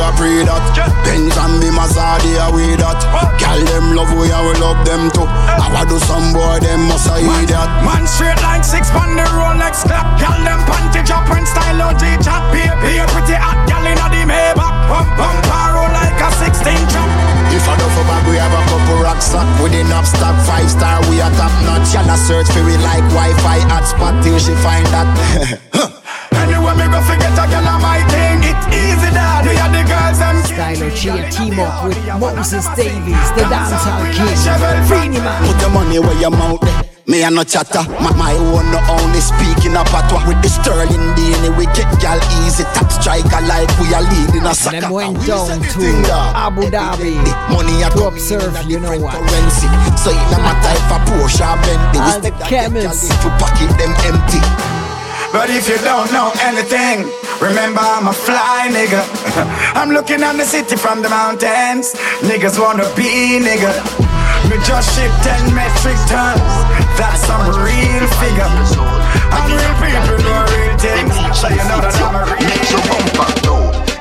sugar free that. Benz and the Maserati are we that. Girl them love we and we love them too. I want do some boy them must I eat that. Man straight like six on the Rolex clock. Girl them panty drop and style OG chat. Be be pretty hot girl inna the Maybach. Pump pump roll like a 16 chop. If I don't for bag, we have a couple rock stock with enough stock. Five star, we are top notch. Y'all search for we like Wi-Fi hotspot till she find that. them. Stylo G team up with Moses Davies, the dancehall king. Put your money where your mouth there. Me a no chatter, my, my own no only speaking a patois. With the sterling DNA we get gal easy. Top striker like we are leading a soccer. Them went down to Abu Dhabi Money to observe, you know what? currency. So it no matter if a Porsche or Bentley And the camels to pocket them empty But if you don't know anything, remember I'm a fly nigga. I'm looking at the city from the mountains. Niggas wanna be nigga. We just ship 10 metric tons. That's some real figure. And real people do real things. So you know that I'm a real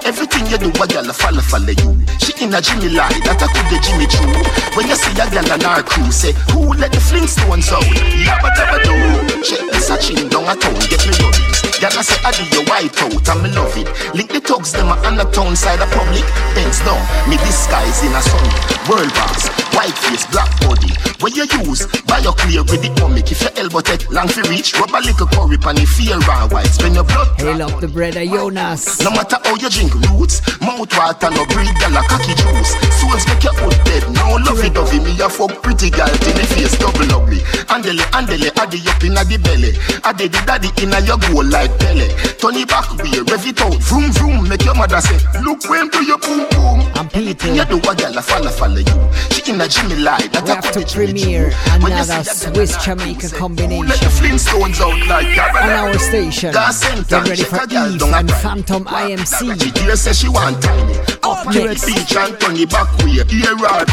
Everything you do, a gal a follow follow you. She in a Jimmy lie, that a could the Jimmy true. When you see a gal and our crew, say who let the Flintstones out? Yabba dabba do. Check this a chin down a town, get me lorries. Gal a say I do your white out, and me love it. Link the thugs them on the town side of public. Thanks down, me disguise in a sun. World boss, white face, black body. When you use, buy your clear with the comic. If your elbow take long for reach, rub a little curry pan if fear raw white. Spend your blood. Hail up the brother Jonas. No matter how you drink roots. Mouth water no a cocky juice. Souls make your foot dead, no lovey dovey. Me a fuck pretty gal till me face double ugly. Andele, andele, addy up inna the belly. Addy the daddy inna your goal like Pele. Back way, rev it out, vroom vroom. Make your mother say, look when do your boom boom. I'm. You do a follow you. She inna Jimmy lie, that We have to premiere another Swiss Jamaica combination Let the Flintstones out like on our station. Get ready for Eve and Phantom IMC. She say she want tiny. Up to the next. beach and turn it back way. Ear rod.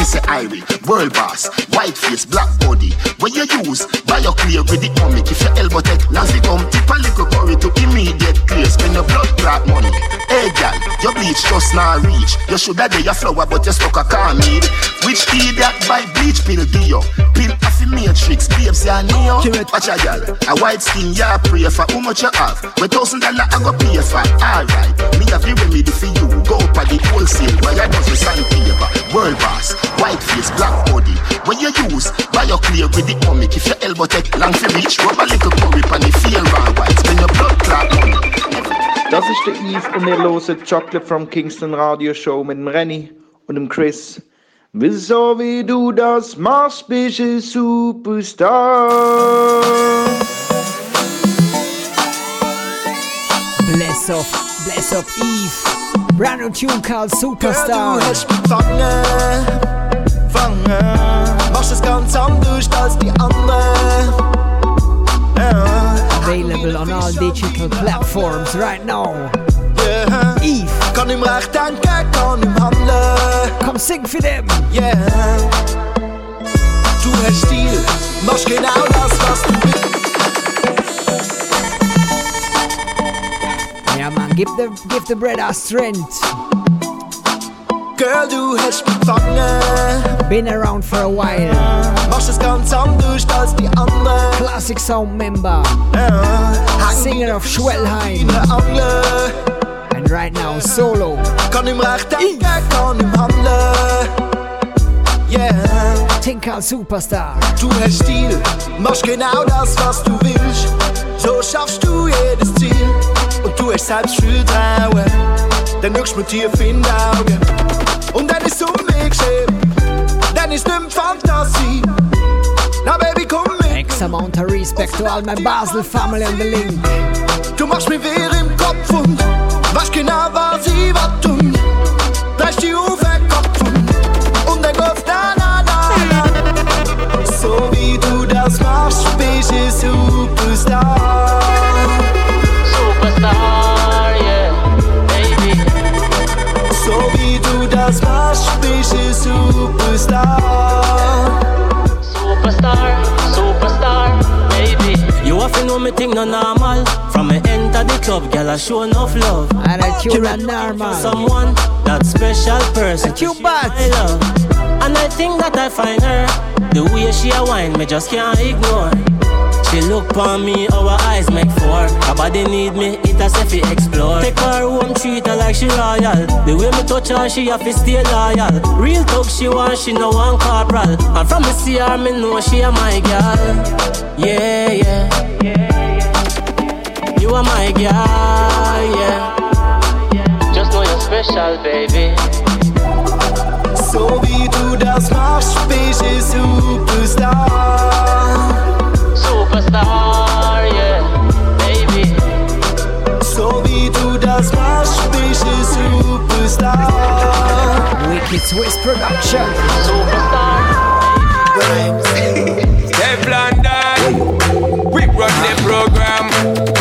Mr. Irie, world boss, white face, black body. When you use, buy your clear with the comic. If your elbow take, Nancy come tip a little curry to immediate clear. Spend your blood clot money. Hey gal, your bleach just now reach. You shoulda do your flower, but you stuck a car need. Which idiot buy bleach pill do you? Pill affirmatrix, babes ya neo. Watch a gal, a white skin ya pray for how much you have. With thousand dollar I go pay for. Alright, me have the remedy for you. Go for the wholesale, buy a dozen sandpaper. World boss, white face, black body. When you use, buy your clear with the comic. If your elbow take long for reach, rub a little curry pan the feel round white. Spend your blood clot money. Das ist der Eve und ihr loset Chocolate from Kingston Radio Show mit dem Rennie und dem Chris. Wieso wie du das machst, bist du Superstar. Bless up, bless up Eve. Brand new tune called Superstar. du hast gefangen, fangen. Machst es ganz anders als die anderen. Ja. Available on all digital platforms right now. Yeah. Eve. Kann im Recht denken, kann im Handeln. Komm, sing für them. Yeah. Du hast Stil, machst genau das, was du willst. Give the, give the bread our strength. Girl, du hast mich gefangen. Been around for a while. Machst es ganz anders als die anderen. Classic Sound member. Ja. Singer of Schwellheim. And right now, solo. Kann im Recht denken, kann im Handeln. Yeah. Tinker Superstar. Du hast Stil, machst genau das, was du willst. So schaffst du jedes Ziel. Du hast Selbstvertrauen. Dann schaust du mir tief in die Augen. Und dann ist es um mich geschehen. Dann ist nicht Fantasie. Na Baby, komm mit. X amount of respect to all my Basel family on the link. Du machst mir weh im Kopf und weißt genau, was ich was tun. Bleibst die auf den Kopf und, und dann geht's na na na na. So wie du das machst, bist du. Superstar, wie du das machst, bist du Superstar. Superstar, superstar, baby. You have to know me thing no normal. From me enter the club, girl I show enough love. And I tune a normal. Someone that special person. you bad. I love. And I think that I find her. The way she a wine, me just can't ignore. She look on me, our eyes make four. Her body need me, it a say fi explore. Take her home, treat her like she royal. The way me touch her, she have to stay loyal. Real talk, she want, she no want corporal. And from me see her, me know she a my girl. Yeah, yeah. Yeah, yeah. You are my girl, yeah. Just know you're special, baby. So wie du das machst, bist du Superstar. Superstar, yeah, baby. So wie du das machst, bist du Superstar. Wicked Swiss Production. Teflon Don, we run the program.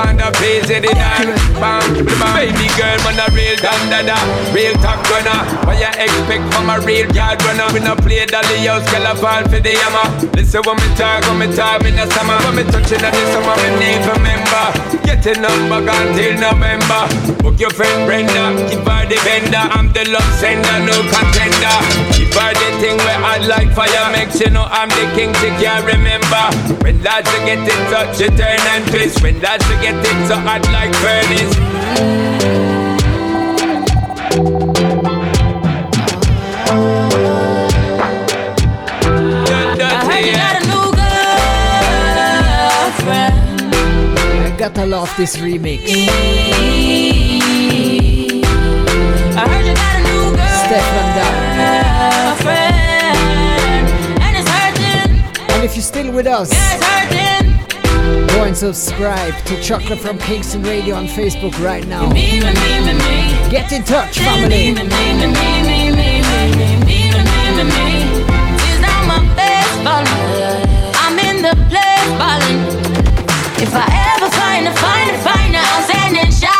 Shonda plays it in and bam, bam. Baby girl, man a real dandada, real top gunner. What you expect from a real yard runner? We no play dolly house, girl a fall for the hammer. Listen when me talk, when me talk in the summer, when me touching on the summer, me need remember. Getting number until November. Book your friend Brenda, keep her the vendor. I'm the love sender, no contender remember the thing where I like fire makes you know I'm the king. She can't remember when lads you get in touch, you turn and twist. When lads you get in so like furnace. I gotta love this remix. Stefan gotta love still with us, go and subscribe to Chocolate from Kingston Radio on Facebook right now. Get in touch, family. I'm in the place. If I ever find a, find a, find a, I'm sending shots,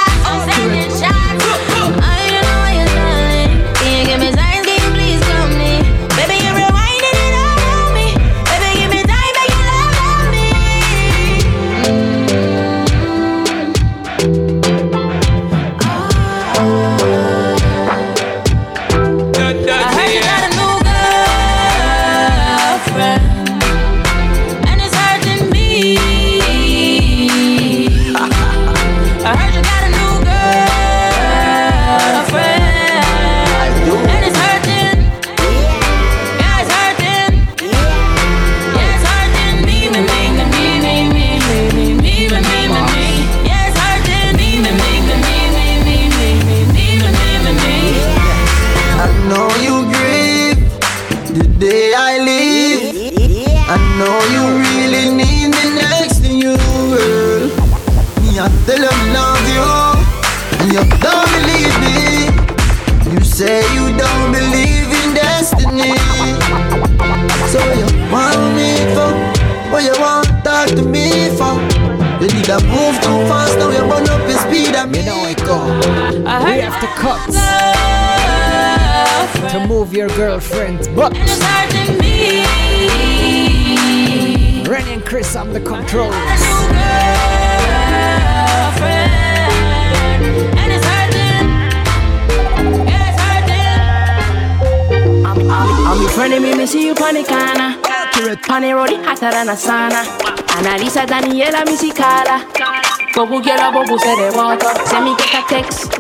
We have to cut to move your girlfriend's butt. Rennie and Chris on the controls. I'm front of me, me see you corner. On the road, hotter than a sauna. Analisa Daniela, me see Carla. Bobu girl, a bobu say the water. Send me get a text.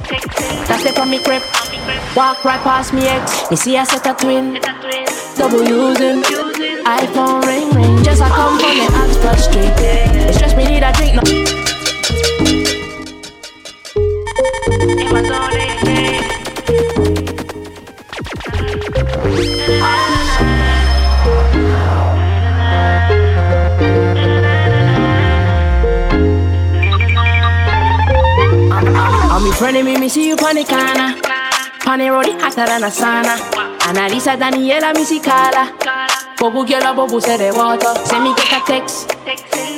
It from me crib. Walk right past me ex. Me see a set a twin. Double using. iPhone ring ring. Just I come from the Oxford Street. Just me need a drink now. Of me, me see you on the corner. On the road, hotter than a sauna. Analisa Daniela, Carla. Bobu girl, bobu the water. Send me get a text.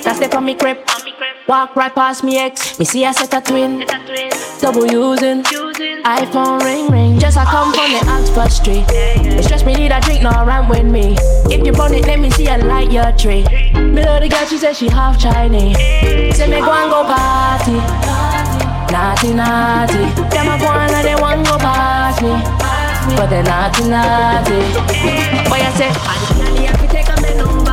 That's the from me crib. Walk right past me ex. Me see a set a twin. Double using. iPhone ring ring. Just I come from the Oxford Street. It's just me need a drink, no run with me. If you burn it, let me see a light your tree. Me love the girl, she said she half Chinese. Say me go and go party. Naughty, naughty. Them a go on and they want go past me. But they naughty, naughty. Boy, I say, I have to take a man over.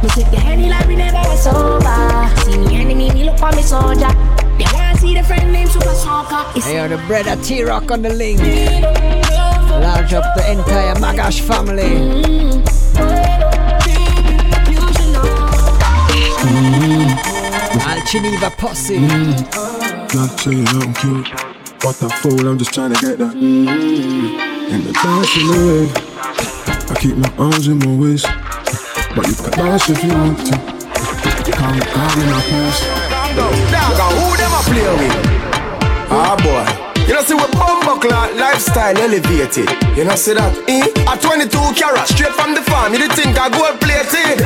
Me sip the Henny like we never was sober. See me enemy, me look for me soldier. They wanna see the friend named Super Soccer. It's Hey, the brother T Rock on the link. Large up the entire Magash family. Mm-hmm. Al Geneva posse. Mm-hmm. Not saying I'm cute, but a fool, I'm just trying to get that. In the dancing way, I keep my arms in my waist, but you can dance if you want to. Come, come in my place. Dog, who them a play with? Ah boy. You know see we bumbo clock lifestyle elevated. You know see that? Eh? A 22 carat straight from the farm. You think I gold plated?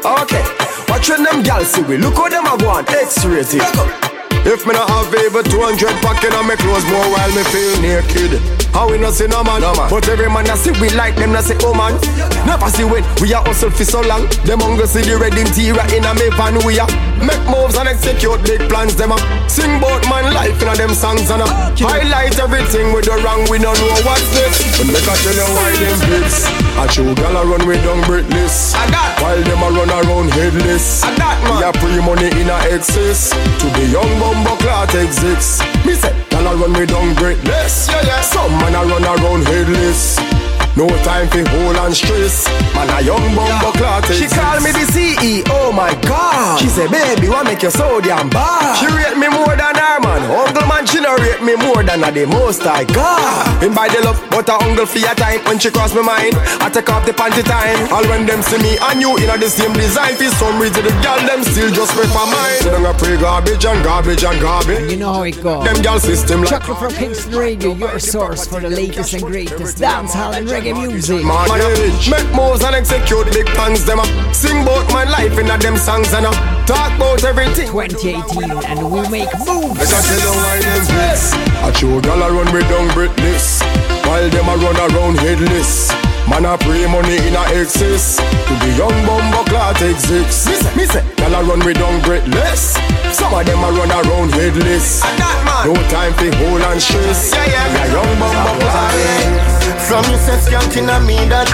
Okay. Watch when them gals see we. Look how them a go on X-rated. If me not have even 200 pocket on my clothes more while me feel naked. How we not see no man, no man. But every man I see we like them not say oh man. Never see when we are hustle for so long. Them hunger see the red interior in a me van we are. Make moves and execute big plans them a Sing bout man life in a them songs and a Highlight everything with the wrong we don't know what's this. But make I tell you why them bricks. A true gal a run with down britless. I got while them a run around headless. I got man. We a pre money in a excess. To the young bumbo clot exists. Me say gal a run me down britless. Yeah yeah. Some man a run around headless. No time for hold and stress. Man, a young bumbo clot. She call me the CEO, oh my God. She say, baby, what make you so damn bad? She rate me more than her man. Uncle man, she no rate me more than a the most I got. Him by the love, but a uncle for your time. When she cross my mind, I take off the panty time. All when them see me and you in a the same design. For some reason, the girl them still just wait for mine. So don't pray garbage and garbage and garbage. And You know how it goes. Them girl system like Chocolate from Kingston Radio, your source for the latest and greatest dancehall and reggae music. Man, make moves and execute big plans. Them up, sing about my life in a them songs and up, talk about everything. 2018, and we make moves. Like I tell you why them blitz. I show gal a run with down breathless, while them a run around headless. Man a pray money in a excess. To the young bumbo clot exists. Me say, me say. Y'all a run with down breathless Some of them a run around headless. No time for hold and stress. Yeah, yeah. The young bumbo clot From you say skanking on me that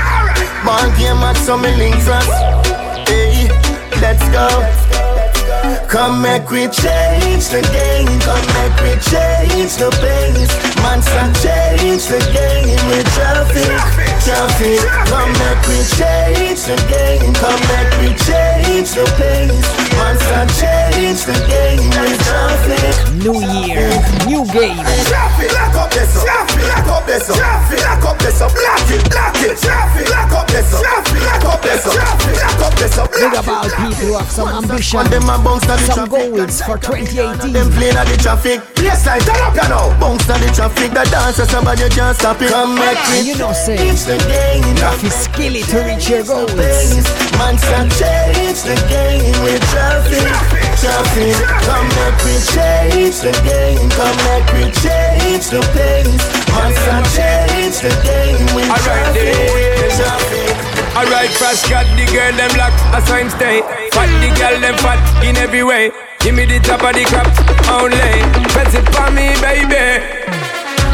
Ball game at some link fast Hey, let's go. Come make we change the game. Come make we change the pace. Man start change the game with traffic Traffic. Come make we change the game. Come make we change the pace Man start change the game with traffic New year, new game. Traffic, lock up this up. Traffic, lock up this. Traffic, lock up this up. Lock it, lock it. Traffic, lock up this up. Traffic, lock up this. Traffic, lock up this. Big about people who have some ambition, And them bounce to the some goals for 2018. Them playing at the traffic. Place like turn up, you know. Bounce to the traffic. The dancer, somebody can't stop it. Come ah, make And it. you know, say, It's the game. you skill it to reach your goals. Man, start change the game with traffic. Traffic. Come make we change the game. Come make we change the pace. Man, start change the game with traffic. Traffic. Alright, fast got the girl them lock as I'm stay. Fat the girl them fat in every way. Give me the top of the crap only. Press it for me, baby.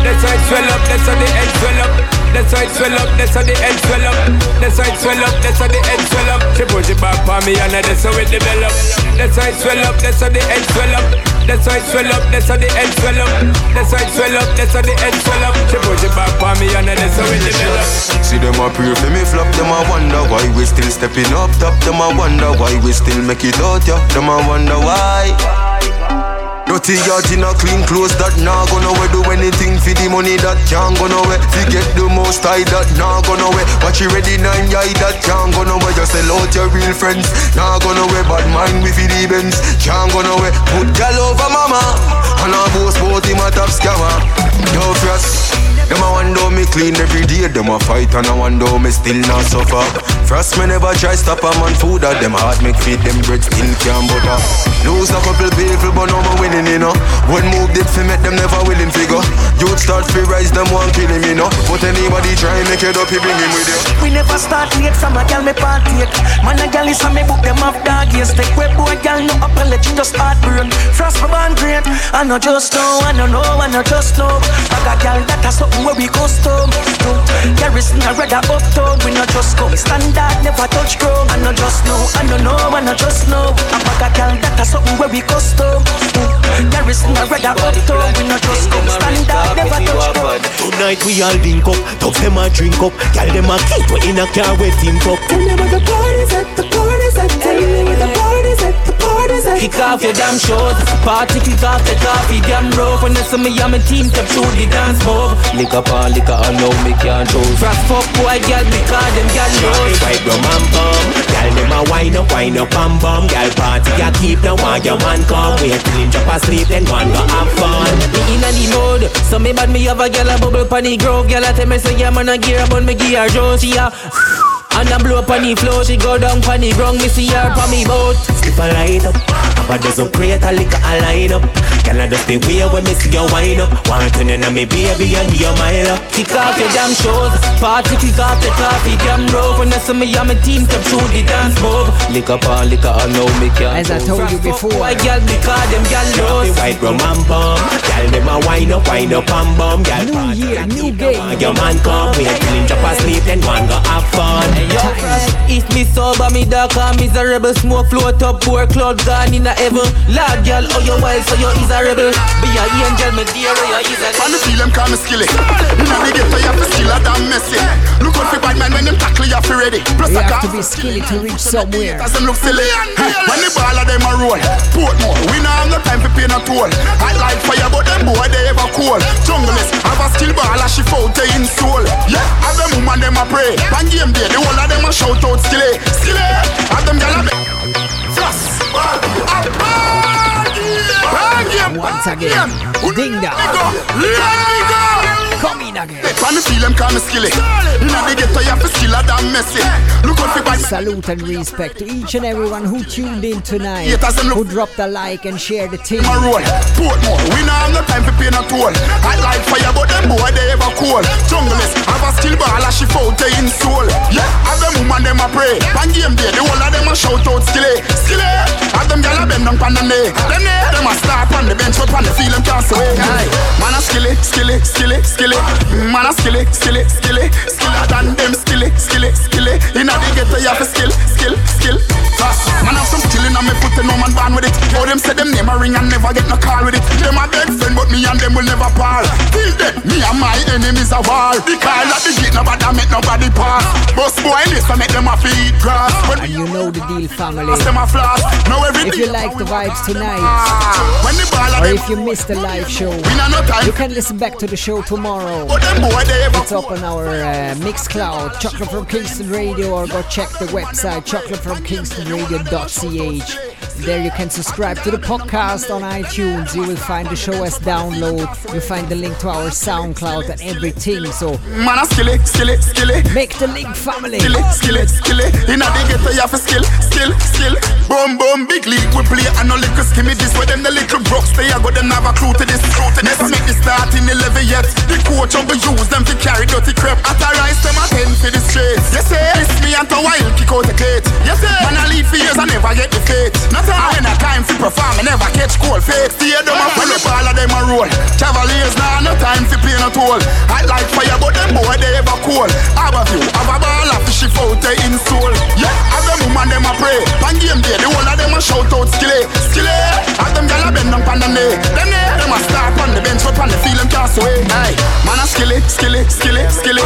It swell up, how the end swell up. That's how it swell up, that's how the end swell up. That's how it swell up, that's how the end swell up. She push it back for me and that's how it develop. That's how it swell up, that's how the end swell up. That's how it swell up, that's how the end swell up. That's how it swell up, that's how the end swell up. She push it back for me and that's how it develop. See them a pray for me flop, them a wonder why we still stepping up top. Them a wonder why we still make it out, yeah. Them a wonder why. Dirty yacht in a clean clothes that nah gonna wear Do anything for the money that can't gonna wear get the most high that nah gonna wear Watch you ready nine eye that can't gonna wear Just sell out your real friends Nah gonna wear bad mind with the Benz Can't gonna wear Put gal over mama And a boast bout him a top scammer. Yo frost them a wonder me clean every day, them a fight and I wonder me still not suffer. Frost me never try stop a man food at them heart make feed them bread still can't butter. Lose a couple people but now me winning you know. One move did fi make them never willing figure. Youth start fi rise them one kill him you know. But anybody try make it up, he bring him with you. We never start late, some a gal me partake Man a gal is a me book them off dog yes Take web boy gal no up and let you just start burn Frost me born great, I know just know, I know know, I know just know I got gal that a something where we custom. Garrison a rather uptown, we no just come Standard never touch ground, I know just know, I know know, I know just know. I got gal that a something where we custom. Garrison a rather uptown, we no just come Standard never touch ground Tonight we all link up, dogs them a drink up, gal them a keep we in a car we think up. Tell them where the party's at, the party's at. Tell me where the party's at, the. Kick off your damn shoes. Party kick off the coffee damn rope When they see me and my team step through the dance move Lick up on liquor I know me can't choose Frost fuck boy girl because them girl knows White rum and bum, gal them a wine up, wine up and bum. Gal party ya keep the one your man come. Wait till him drop asleep, then one go have fun. Me in a the mode So me bad me have a girl a bubble pan the grove Girl a tell me say yeah man a gear but me gear Joe She a and I blow up on the floor She go down on the ground Me see her on me boat Slip a light up, but there's a crate a liquor a line up. Can I just stay way when me see you wind up? Want to know me be baby and your mile up. Kick off your damn shows Party kick off the coffee damn rope When I see me and my team come through the dance move Lick up on liquor I know me can't As I told you before, Why girl because them girl knows White rum and bum, gal them a wine Wind up, wind up and bum, girl. New year, new game. Your man come, wait till him drop asleep, then one go have fun. Hey, if me sober, me dark and miserable. Smoke float up, poor clouds gone in the heaven. Lord, girl, oh you wild, so you is a rebel. Be a angel, me dear, oh you is a Man, the feel them call me skilly. Inna the ghetto, you have to skill a damn messy. Look out for bad man when them tackle you, have to ready. Plus You I have to be skilly to reach somewhere. As them look silly. When the ball of them a roll Portmore, we not have no time for pay no toll I like fire, but them boy they ever cool. Junglist, have a skill ball as she fout they in soul Yeah, have them woman them a pray. Pan game day, the whole of them a shout out skilly Skilly, have them gyal a be Frost, a party. Game, Once again, ding dong. Let me go Come in again. Pan the feel them call me skilly Inna the ghetto you have to skill a damn messy Look out for bad Salute and respect to each and everyone who tuned in tonight, Yeah, that's them look- who dropped a like and shared the team. my roll. Portmore, we not have no time for pay no toll. I like fire, but them boy they ever cool. Junglist, have a skill ball as she they in soul. Yeah, have them woman them a pray. Pan game day, the whole of them a shout out skilly, skilly. Have them gyal a bend down pan the knee. Them knee, them a start on the bench, but pan the feel them can't sway. Man a skilly, skilly, skilly, skilly. Man a skilly, skilly, skilly, skiller than them skilly, skilly, skilly. Inna the ghetto you have to skill, skill, skill. Fast. Man have some skilling on me and no man born with it. How them say them name a ring and never get no call with it. Them a big friend, but me and them will never part. Till then, me and my enemies a war. The call at the gate, nobody make nobody pass. Boss boy, this I make them a feed grass. When And you know the deal, family. a now If you like the vibes tonight, when the ball or if you missed the live show, We no time. you can listen back to the show tomorrow. But them boy they ever It's up on our uh, Mixcloud, Chocolate from Kingston Radio, or go check the website, chocolatefromkingstonradio.ch. There you can subscribe to the podcast on iTunes. You will find the show as download. You'll find the link to our SoundCloud and everything. So a make the link, family. Skilly, skilly, skilly. Inna the ghetto you have to skill, skill, skill. Boom, boom, big league we play and no little skimmy this. Where them the little brooks they a go them have a clue to this. Never make the start in the level yet. The coach on use them to carry dirty crap. Authorize them a ten for the streets. Yes sir, this me and to wild kick out the gate. Yes sir, man I leave for years I never get the fate. Not I when a time to perform I never catch cold fate. See them a follow all of them a roll. Cavaliers now no time to pay no toll. I like fire but them boy they ever cool. Have a few, have a ball of fish out they in soul. Yeah, have them woman them a pray. Pan game day, the whole of them a shout out skilly, skilly. Have them gyal a bend down pan the knee. Them knee, them a start on the bench but pan the feel them can't sway. Aye, mm, mm, man a skilly, skilly, skilly, skilly.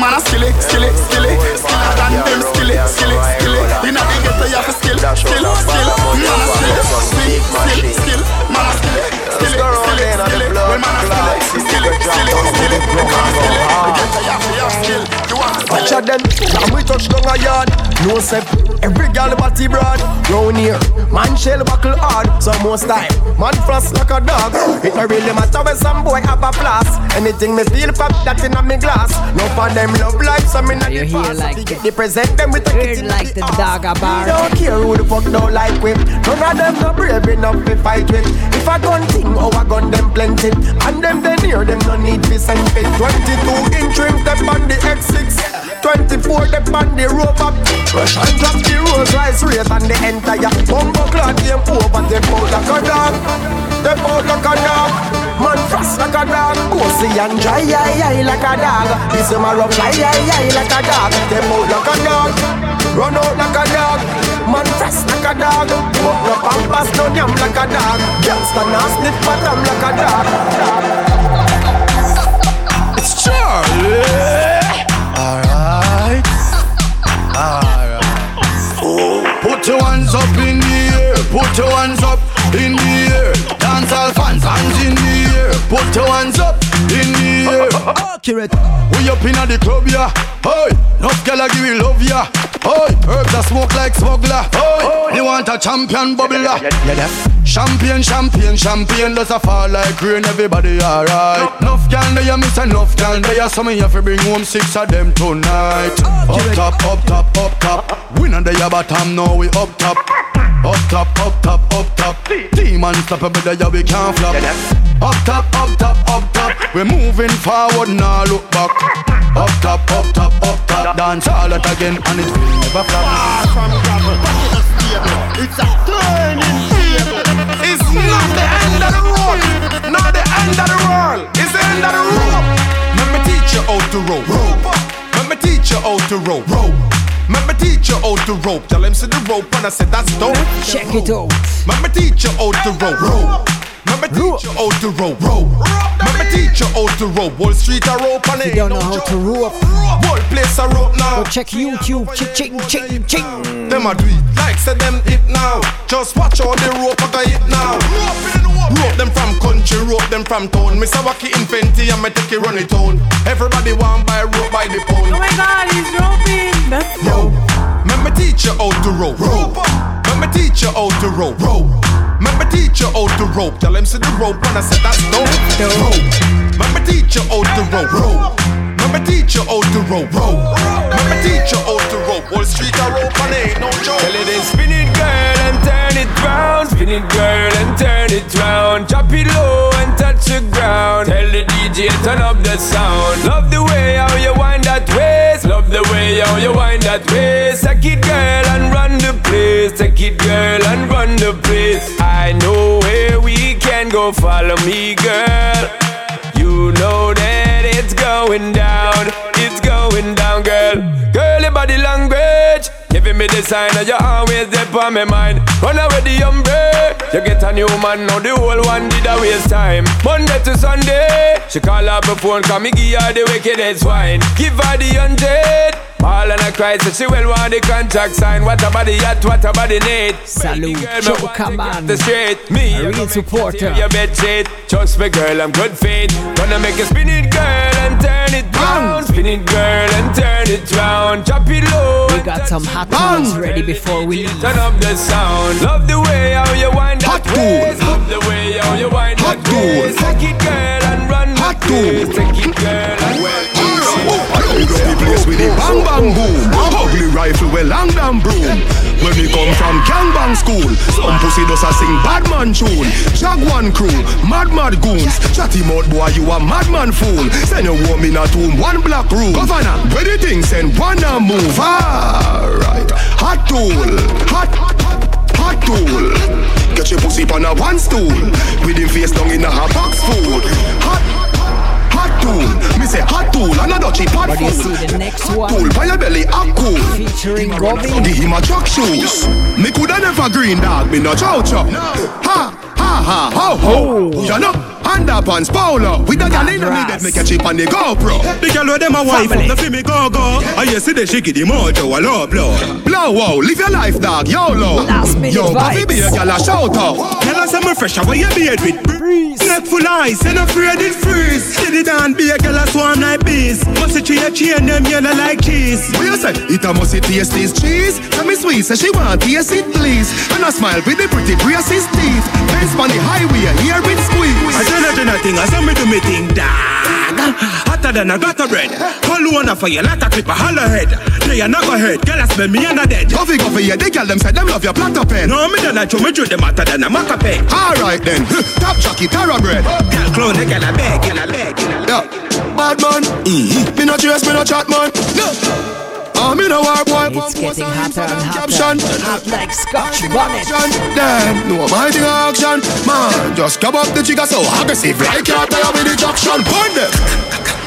Man a skilly, skilly, skilly, skiller than them skilly, skilly, skilly. Inna the ghetto you have to skill, skill, skill. Man a skilly, skill, skill, skill. Man a skilly, a skilly, skilly, skilly. Because skilly, the ghetto you have to have skill. You want to Watch out them, now we touch down a yard. No step, every gal body broad. Round here, man shell buckle hard. Some more style, man frost like a dog. It no really matter when some boy have a flask. Anything me feel pop that in a me glass. No for them love life, some in a You the hear past. like They present them with a Heard kitty like the dog We bar. don't care who the fuck don't like with. None of them no brave enough to fight with. If I gun thing, oh I gun them plenty. And them they near them no need to send it. 22 inch rim them on the X6. 24 them on the. Rush and drop the Rolls Royce race and the entire bumbo clad game over. Them out like a dog. Them out like a dog. Man frost like a dog. Pussy and dry, eye, like a dog. This rough, eye, eye, eye like a dog. Them out like a dog. Run out like a dog. Man frost like a dog. But no pampas, no yam like a dog. Gangsta now sniff bottom like a dog. It's Charlie. Alright. Alright. Put your hands up in the air. Put your hands up in the air. Dance all fans, hands in the air. Put your hands up in the air. Accurate. We up in the club, yeah. Hey, enough gyal give you love, yeah. Hey, herbs a smoke like smuggler. Hey, you want a champion bubbler? Champion, champion, champion does a fall like rain, everybody alright. Enough can they miss enough can they some of you fi bring home six of them tonight. Up top, up top, up top. We not the bottom, now we up top. Up top, up top, up top. Demon stop a brother, yeah, we can't flop. Up top, up top, up top. We're moving forward, now look back. Up top, up top, up top. Dance all out again, and it will never flop. From gravel, back in stable. It's a turning table. It's not the end of the road, not the end of the world. It's the end of the rope. Let me teach you how to rope. Let me teach you how to rope. Rope. Tell him see the rope, tell him to rope, and I said that's dope. Check it out. Mama teach you how to rope. rope. Mama teach you how to rope. rope. Mama teach you how to rope. Wall Street a rope and You don't know how to rope. Whole place a rope now. Go check YouTube. Ching, ching, ching, ching. Them a do it like say them it now. Just watch how the rope a go hit now. Rope them from country, rope them from town. Mr. Wacky Infenti and me take it run it on. Everybody want buy rope by the pound. Oh my god, he's roping. That's Yo, let me teach you how to rope. rope. Let me teach you how to rope. rope. Let me teach you how to rope. Tell him see the rope and I said that's dope. Rope. Let me teach you how to rope. rope. Let me teach you how to rope. rope. Let me teach you how to rope. Wall Street a rope and ain't no joke. Tell it then spin it girl and turn it round. Spin it girl and turn it round. Chop it low and touch the ground. Tell the DJ turn up the sound. Love the way how you wind that waist. Love the way how you wind that waist. Take it girl and run the place. Take it girl and run the place. I know where we can go. Follow me girl. You know that it's going down It's going down girl Girl your body language Giving me the sign that you're always there on my mind. Run away the umbrella. You get a new man, now the whole one did a waste time. Monday to Sunday. She call up her phone, come me give her the wickedest wine. Give her the hundred. Ball and I cry, so she will want the contract sign. What about the yacht, what about the need? Salute, Joker man. The straight, me, A real supporter. Your bed shit. Trust me, girl, I'm good faith. Gonna make you spin it, girl, and turn it round. Spin it, girl, and turn it round. Chop it low. We got some hot ones ready before we leave. Turn up the sound. Love the way how you wind that waist. Love the way how you wind that waist. Take it, girl, and well. Big up the place with the bang bang boom Ugly rifle with long damn broom When we come from gangbang school Some pussy does a sing bad man tune. Jaguan crew, mad mad goons. Chatty mouth boy you a madman fool. Send a woman in a tomb, one black room. Governor, where the thing send one a move? Alright, hot tool, hot hot tool. Get your pussy on a one stool. With him face down in a hot box food. Hot Hot tool, me say hot tool, another cheap hot But you fool. see the next one Tool by your belly, hot cool. featuring Gobi. Give him a truck shoes. Me coulda never green dog, me no chow chow. Ha ha ha ho ho. You know, underpants polo. With a gal in the middle, make a chip on the GoPro. The girl with them a wife up the me go go. I hear see the shaky the mojo a low blow. Blow wow, live your life, dog, YOLO. Last minute Yo, coffee be a gal a shout out. Tell us I'm fresh away your beard with breeze. Neck full ice and afraid it freeze. See the down be a girl a swarm like bees. Must it a chain them yellow like cheese. What you say? It a must it taste this cheese. Tell me sweet, say she want taste it please. And I smile with the pretty braces teeth. Fence on the highway, here it squeeze. I tell her nothing, I saw me do me thing, dog. Hotter than a gutter bread. Call one for your latter clip a hollow head. They are not go head, girl I smell me under dead. Coffee, coffee, yeah, they girl them say them love your platter pen. No, me don't like to me do them hotter than a maca pen. Alright then, top jockey, Tara bread. Girl clone, they girl a beg, girl a beg, girl a Yeah, bad man. Mm-hmm. Me no chase, me no chat man. No. I'm in a war boy. It's getting hotter and hotter. Hot like Scotch bonnet. Damn, no my action. Man, just grab up the trigger so aggressive. Like you're tired with the traction. Burn them.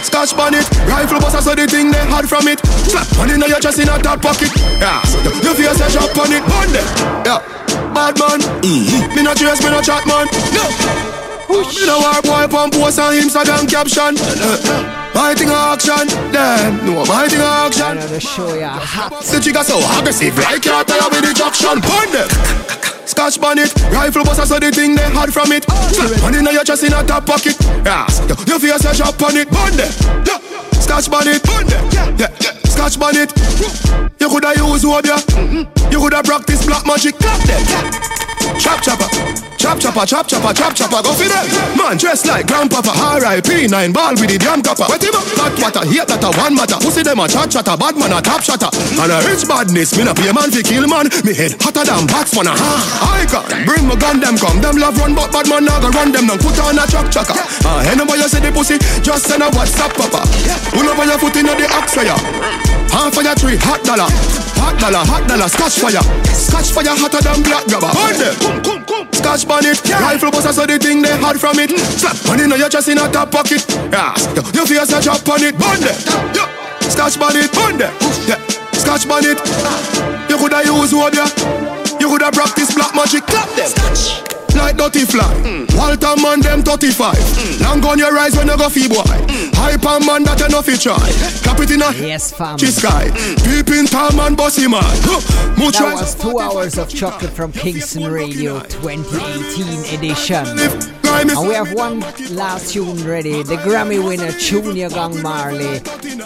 Scotch bonnet, rifle bust so the thing they hard from it. Slap one in your chest in a top pocket. Yeah, so the, the face a drop on it. Burn them. Yeah, bad man. Mm-hmm. Me no chase, me no chat man. No. Me no war boy pump post on Instagram caption. My thing action, damn, no my thing action. Another show ya hot. The trigger so aggressive, like you're tired with the traction. Burn them. Scotch bonnet, rifle bust so the thing they hard from it. Money one in your chest in a top pocket. Yeah, so your face a drop on it. Burn them. Yeah. Scotch bonnet, burn them. Yeah, yeah. Scotch bonnet. You coulda use wood, yeah. You coulda practice black magic. Clap them. Chop chopper, chop chopper, chop chopper, chop chopper, go for them. Man dressed like grandpapa, R.I.P. Nine ball with the damn copper. Wet him up, hot water, hate that a one matter. Pussy them a chat chatter, bad man a top shatter. And a rich badness, me no pay man fi kill man. Me head hotter than box for a ha. I can bring my gun, them come, them love run, but bad man nah go run them. Now put on a truck chaka. Ah, uh, anybody you see the pussy, just send a WhatsApp papa. Pull over your foot in the ox fire. Half of your tree, hot dollar. Hot dollar, hot dollar, scotch fire. Scotch fire hotter than black them. Scotch bonnet, rifle bust so the thing they hard from it. Mm. Slap one in your chest in a top pocket. Yeah, your face a drop on it. Burn them. Yeah. Scotch bonnet, them. Yeah. Scotch bonnet. You coulda use ya. You coulda practice black magic, clap them. Like dirty fly. Mm. Walter man them 35. Mm. Long on your eyes when you go fee boy. Mm. Hyper man that you know try. Clap it in a yes, fam. sky. Mm. Deep in time man bossy man. Much that was two hours of chocolate from Kingston Radio 2018 edition. And we have one last tune ready. The Grammy winner Junior Gong Marley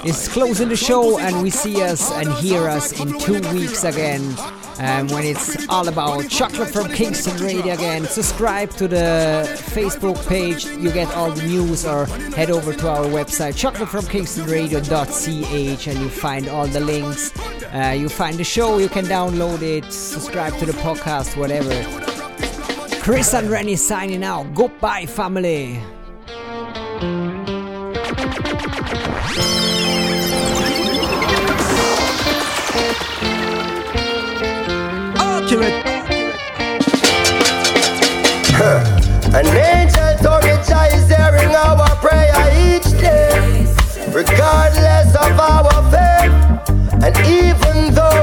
is closing the show, and we see us and hear us in two weeks again. Um, when it's all about chocolate from Kingston Radio again. Subscribe to the Facebook page, you get all the news, or head over to our website, chocolatefromkingstonradio.ch, and you find all the links. Uh, you find the show, you can download it, subscribe to the podcast, whatever. Chris and Rennie signing out. Goodbye, family. Accurate. An angel me Jah is hearing our prayer each day, regardless of our faith. And even though